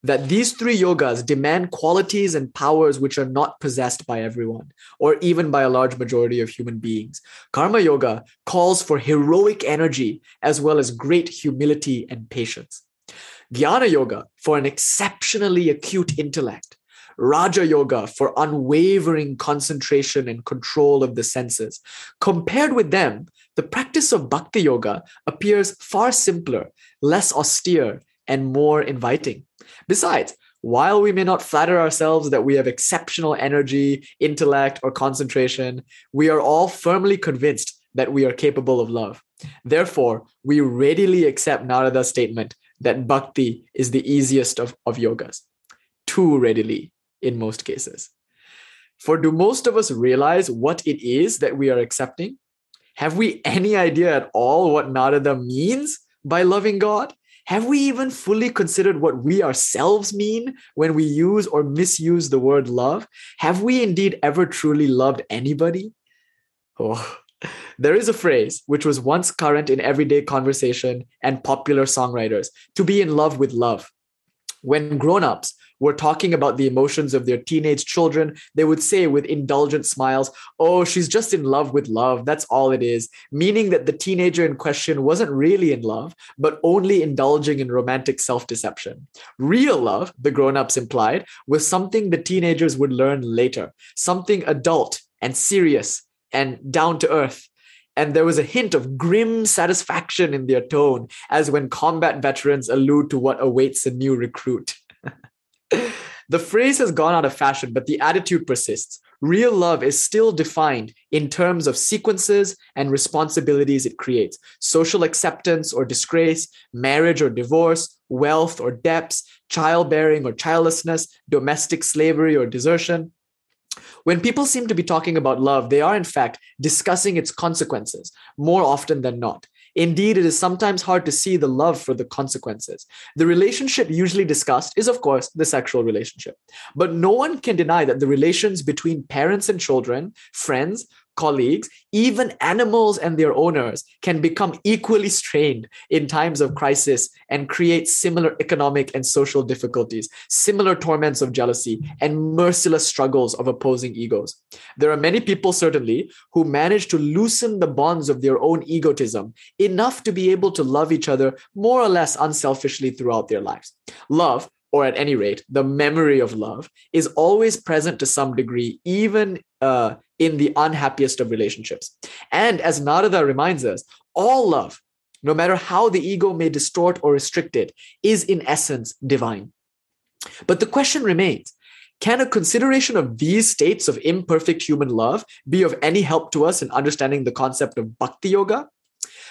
that these three yogas demand qualities and powers which are not possessed by everyone, or even by a large majority of human beings. Karma Yoga calls for heroic energy as well as great humility and patience. Jnana Yoga for an exceptionally acute intellect. Raja Yoga for unwavering concentration and control of the senses. Compared with them, the practice of Bhakti Yoga appears far simpler, less austere, and more inviting. Besides, while we may not flatter ourselves that we have exceptional energy, intellect, or concentration, we are all firmly convinced that we are capable of love. Therefore, we readily accept Narada's statement that bhakti is the easiest of, of yogas, too readily in most cases. For do most of us realize what it is that we are accepting? Have we any idea at all what Narada means by loving God? Have we even fully considered what we ourselves mean when we use or misuse the word love? Have we indeed ever truly loved anybody? Oh, there is a phrase which was once current in everyday conversation and popular songwriters to be in love with love. When grown ups were talking about the emotions of their teenage children, they would say with indulgent smiles, Oh, she's just in love with love. That's all it is. Meaning that the teenager in question wasn't really in love, but only indulging in romantic self deception. Real love, the grown ups implied, was something the teenagers would learn later, something adult and serious and down to earth. And there was a hint of grim satisfaction in their tone, as when combat veterans allude to what awaits a new recruit. the phrase has gone out of fashion, but the attitude persists. Real love is still defined in terms of sequences and responsibilities it creates social acceptance or disgrace, marriage or divorce, wealth or debts, childbearing or childlessness, domestic slavery or desertion. When people seem to be talking about love, they are in fact discussing its consequences more often than not. Indeed, it is sometimes hard to see the love for the consequences. The relationship usually discussed is, of course, the sexual relationship. But no one can deny that the relations between parents and children, friends, colleagues, even animals and their owners can become equally strained in times of crisis and create similar economic and social difficulties, similar torments of jealousy, and merciless struggles of opposing egos. There are many people, certainly, who manage to loosen the bonds of their own egotism enough to be able to love each other more or less unselfishly throughout their lives. Love, or at any rate, the memory of love is always present to some degree, even uh, in the unhappiest of relationships. And as Narada reminds us, all love, no matter how the ego may distort or restrict it, is in essence divine. But the question remains can a consideration of these states of imperfect human love be of any help to us in understanding the concept of bhakti yoga?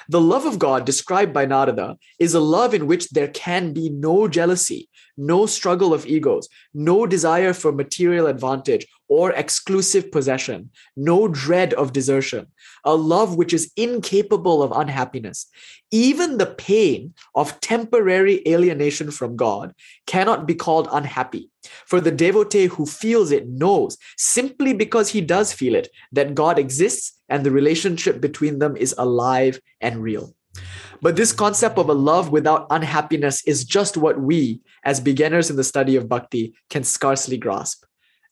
The love of God described by Narada is a love in which there can be no jealousy, no struggle of egos, no desire for material advantage or exclusive possession, no dread of desertion, a love which is incapable of unhappiness. Even the pain of temporary alienation from God cannot be called unhappy. For the devotee who feels it knows, simply because he does feel it, that God exists and the relationship between them is alive and real. But this concept of a love without unhappiness is just what we, as beginners in the study of bhakti, can scarcely grasp.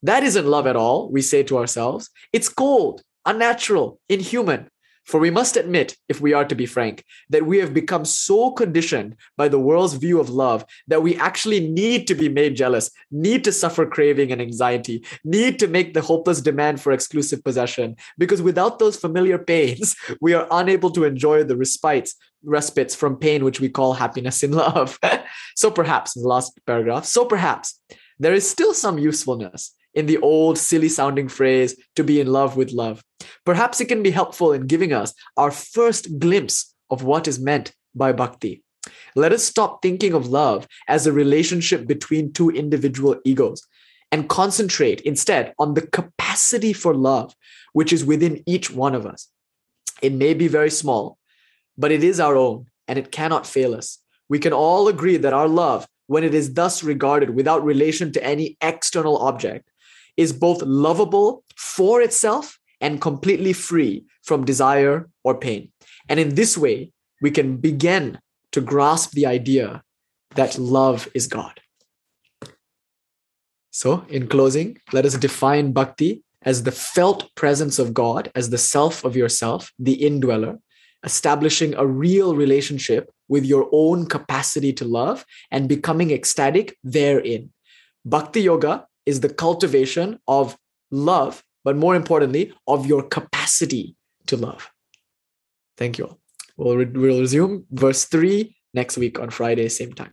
That isn't love at all, we say to ourselves. It's cold, unnatural, inhuman. For we must admit, if we are to be frank, that we have become so conditioned by the world's view of love that we actually need to be made jealous, need to suffer craving and anxiety, need to make the hopeless demand for exclusive possession. Because without those familiar pains, we are unable to enjoy the respites, respites from pain, which we call happiness in love. so perhaps, in the last paragraph, so perhaps there is still some usefulness in the old silly sounding phrase to be in love with love. Perhaps it can be helpful in giving us our first glimpse of what is meant by bhakti. Let us stop thinking of love as a relationship between two individual egos and concentrate instead on the capacity for love, which is within each one of us. It may be very small, but it is our own and it cannot fail us. We can all agree that our love, when it is thus regarded without relation to any external object, is both lovable for itself and completely free from desire or pain. And in this way, we can begin to grasp the idea that love is God. So, in closing, let us define bhakti as the felt presence of God, as the self of yourself, the indweller, establishing a real relationship with your own capacity to love and becoming ecstatic therein. Bhakti yoga is the cultivation of love, but more importantly, of your capacity to love. Thank you all. We'll, re- we'll resume verse 3 next week on Friday, same time.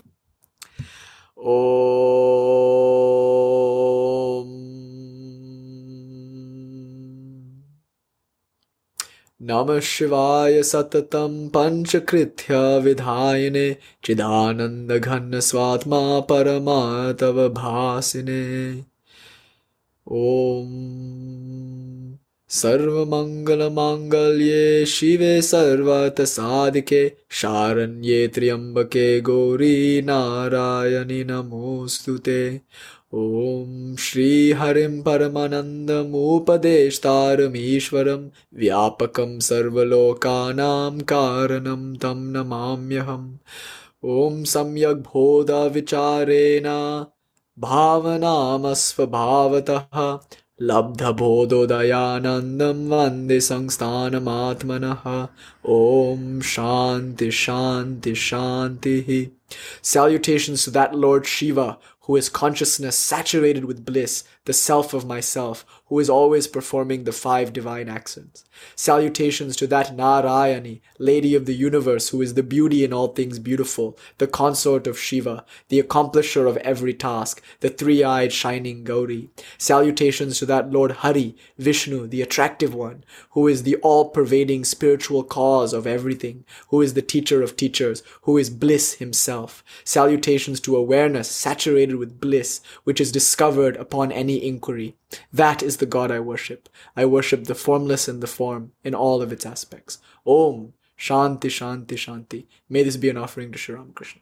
नमः शिवाय सततं पञ्चकृत्य विधायिने चिदानन्दघन स्वात्मा परमातव भासिने। ॐ सर्वमङ्गलमाङ्गल्ये शिवे सर्वतसाधिके शारण्ये त्र्यम्बके गौरी नारायणि नमोऽस्तु ते ॐ श्रीहरिं परमानन्दमुपदेष्टारमीश्वरं व्यापकं सर्वलोकानां कारणं तं नमाम्यहम्। ॐ सम्यग् बोधविचारेण भावनामस्वभावतः लब्धबोधोदयानन्दं वन्दे संस्थानमात्मनः। ॐ शान्ति शान्ति शान्तिः। Salutations to that Lord Shiva who is consciousness saturated with bliss, the self of myself, who is always performing the five divine accents. Salutations to that Narayani, Lady of the Universe, who is the beauty in all things beautiful, the consort of Shiva, the accomplisher of every task, the three-eyed shining Gauri. Salutations to that Lord Hari, Vishnu, the attractive one, who is the all-pervading spiritual cause of everything, who is the teacher of teachers, who is bliss himself. Salutations to awareness saturated with bliss, which is discovered upon any inquiry. That is the God I worship. I worship the formless and the form in all of its aspects. Om Shanti Shanti Shanti. May this be an offering to Sri Ramakrishna.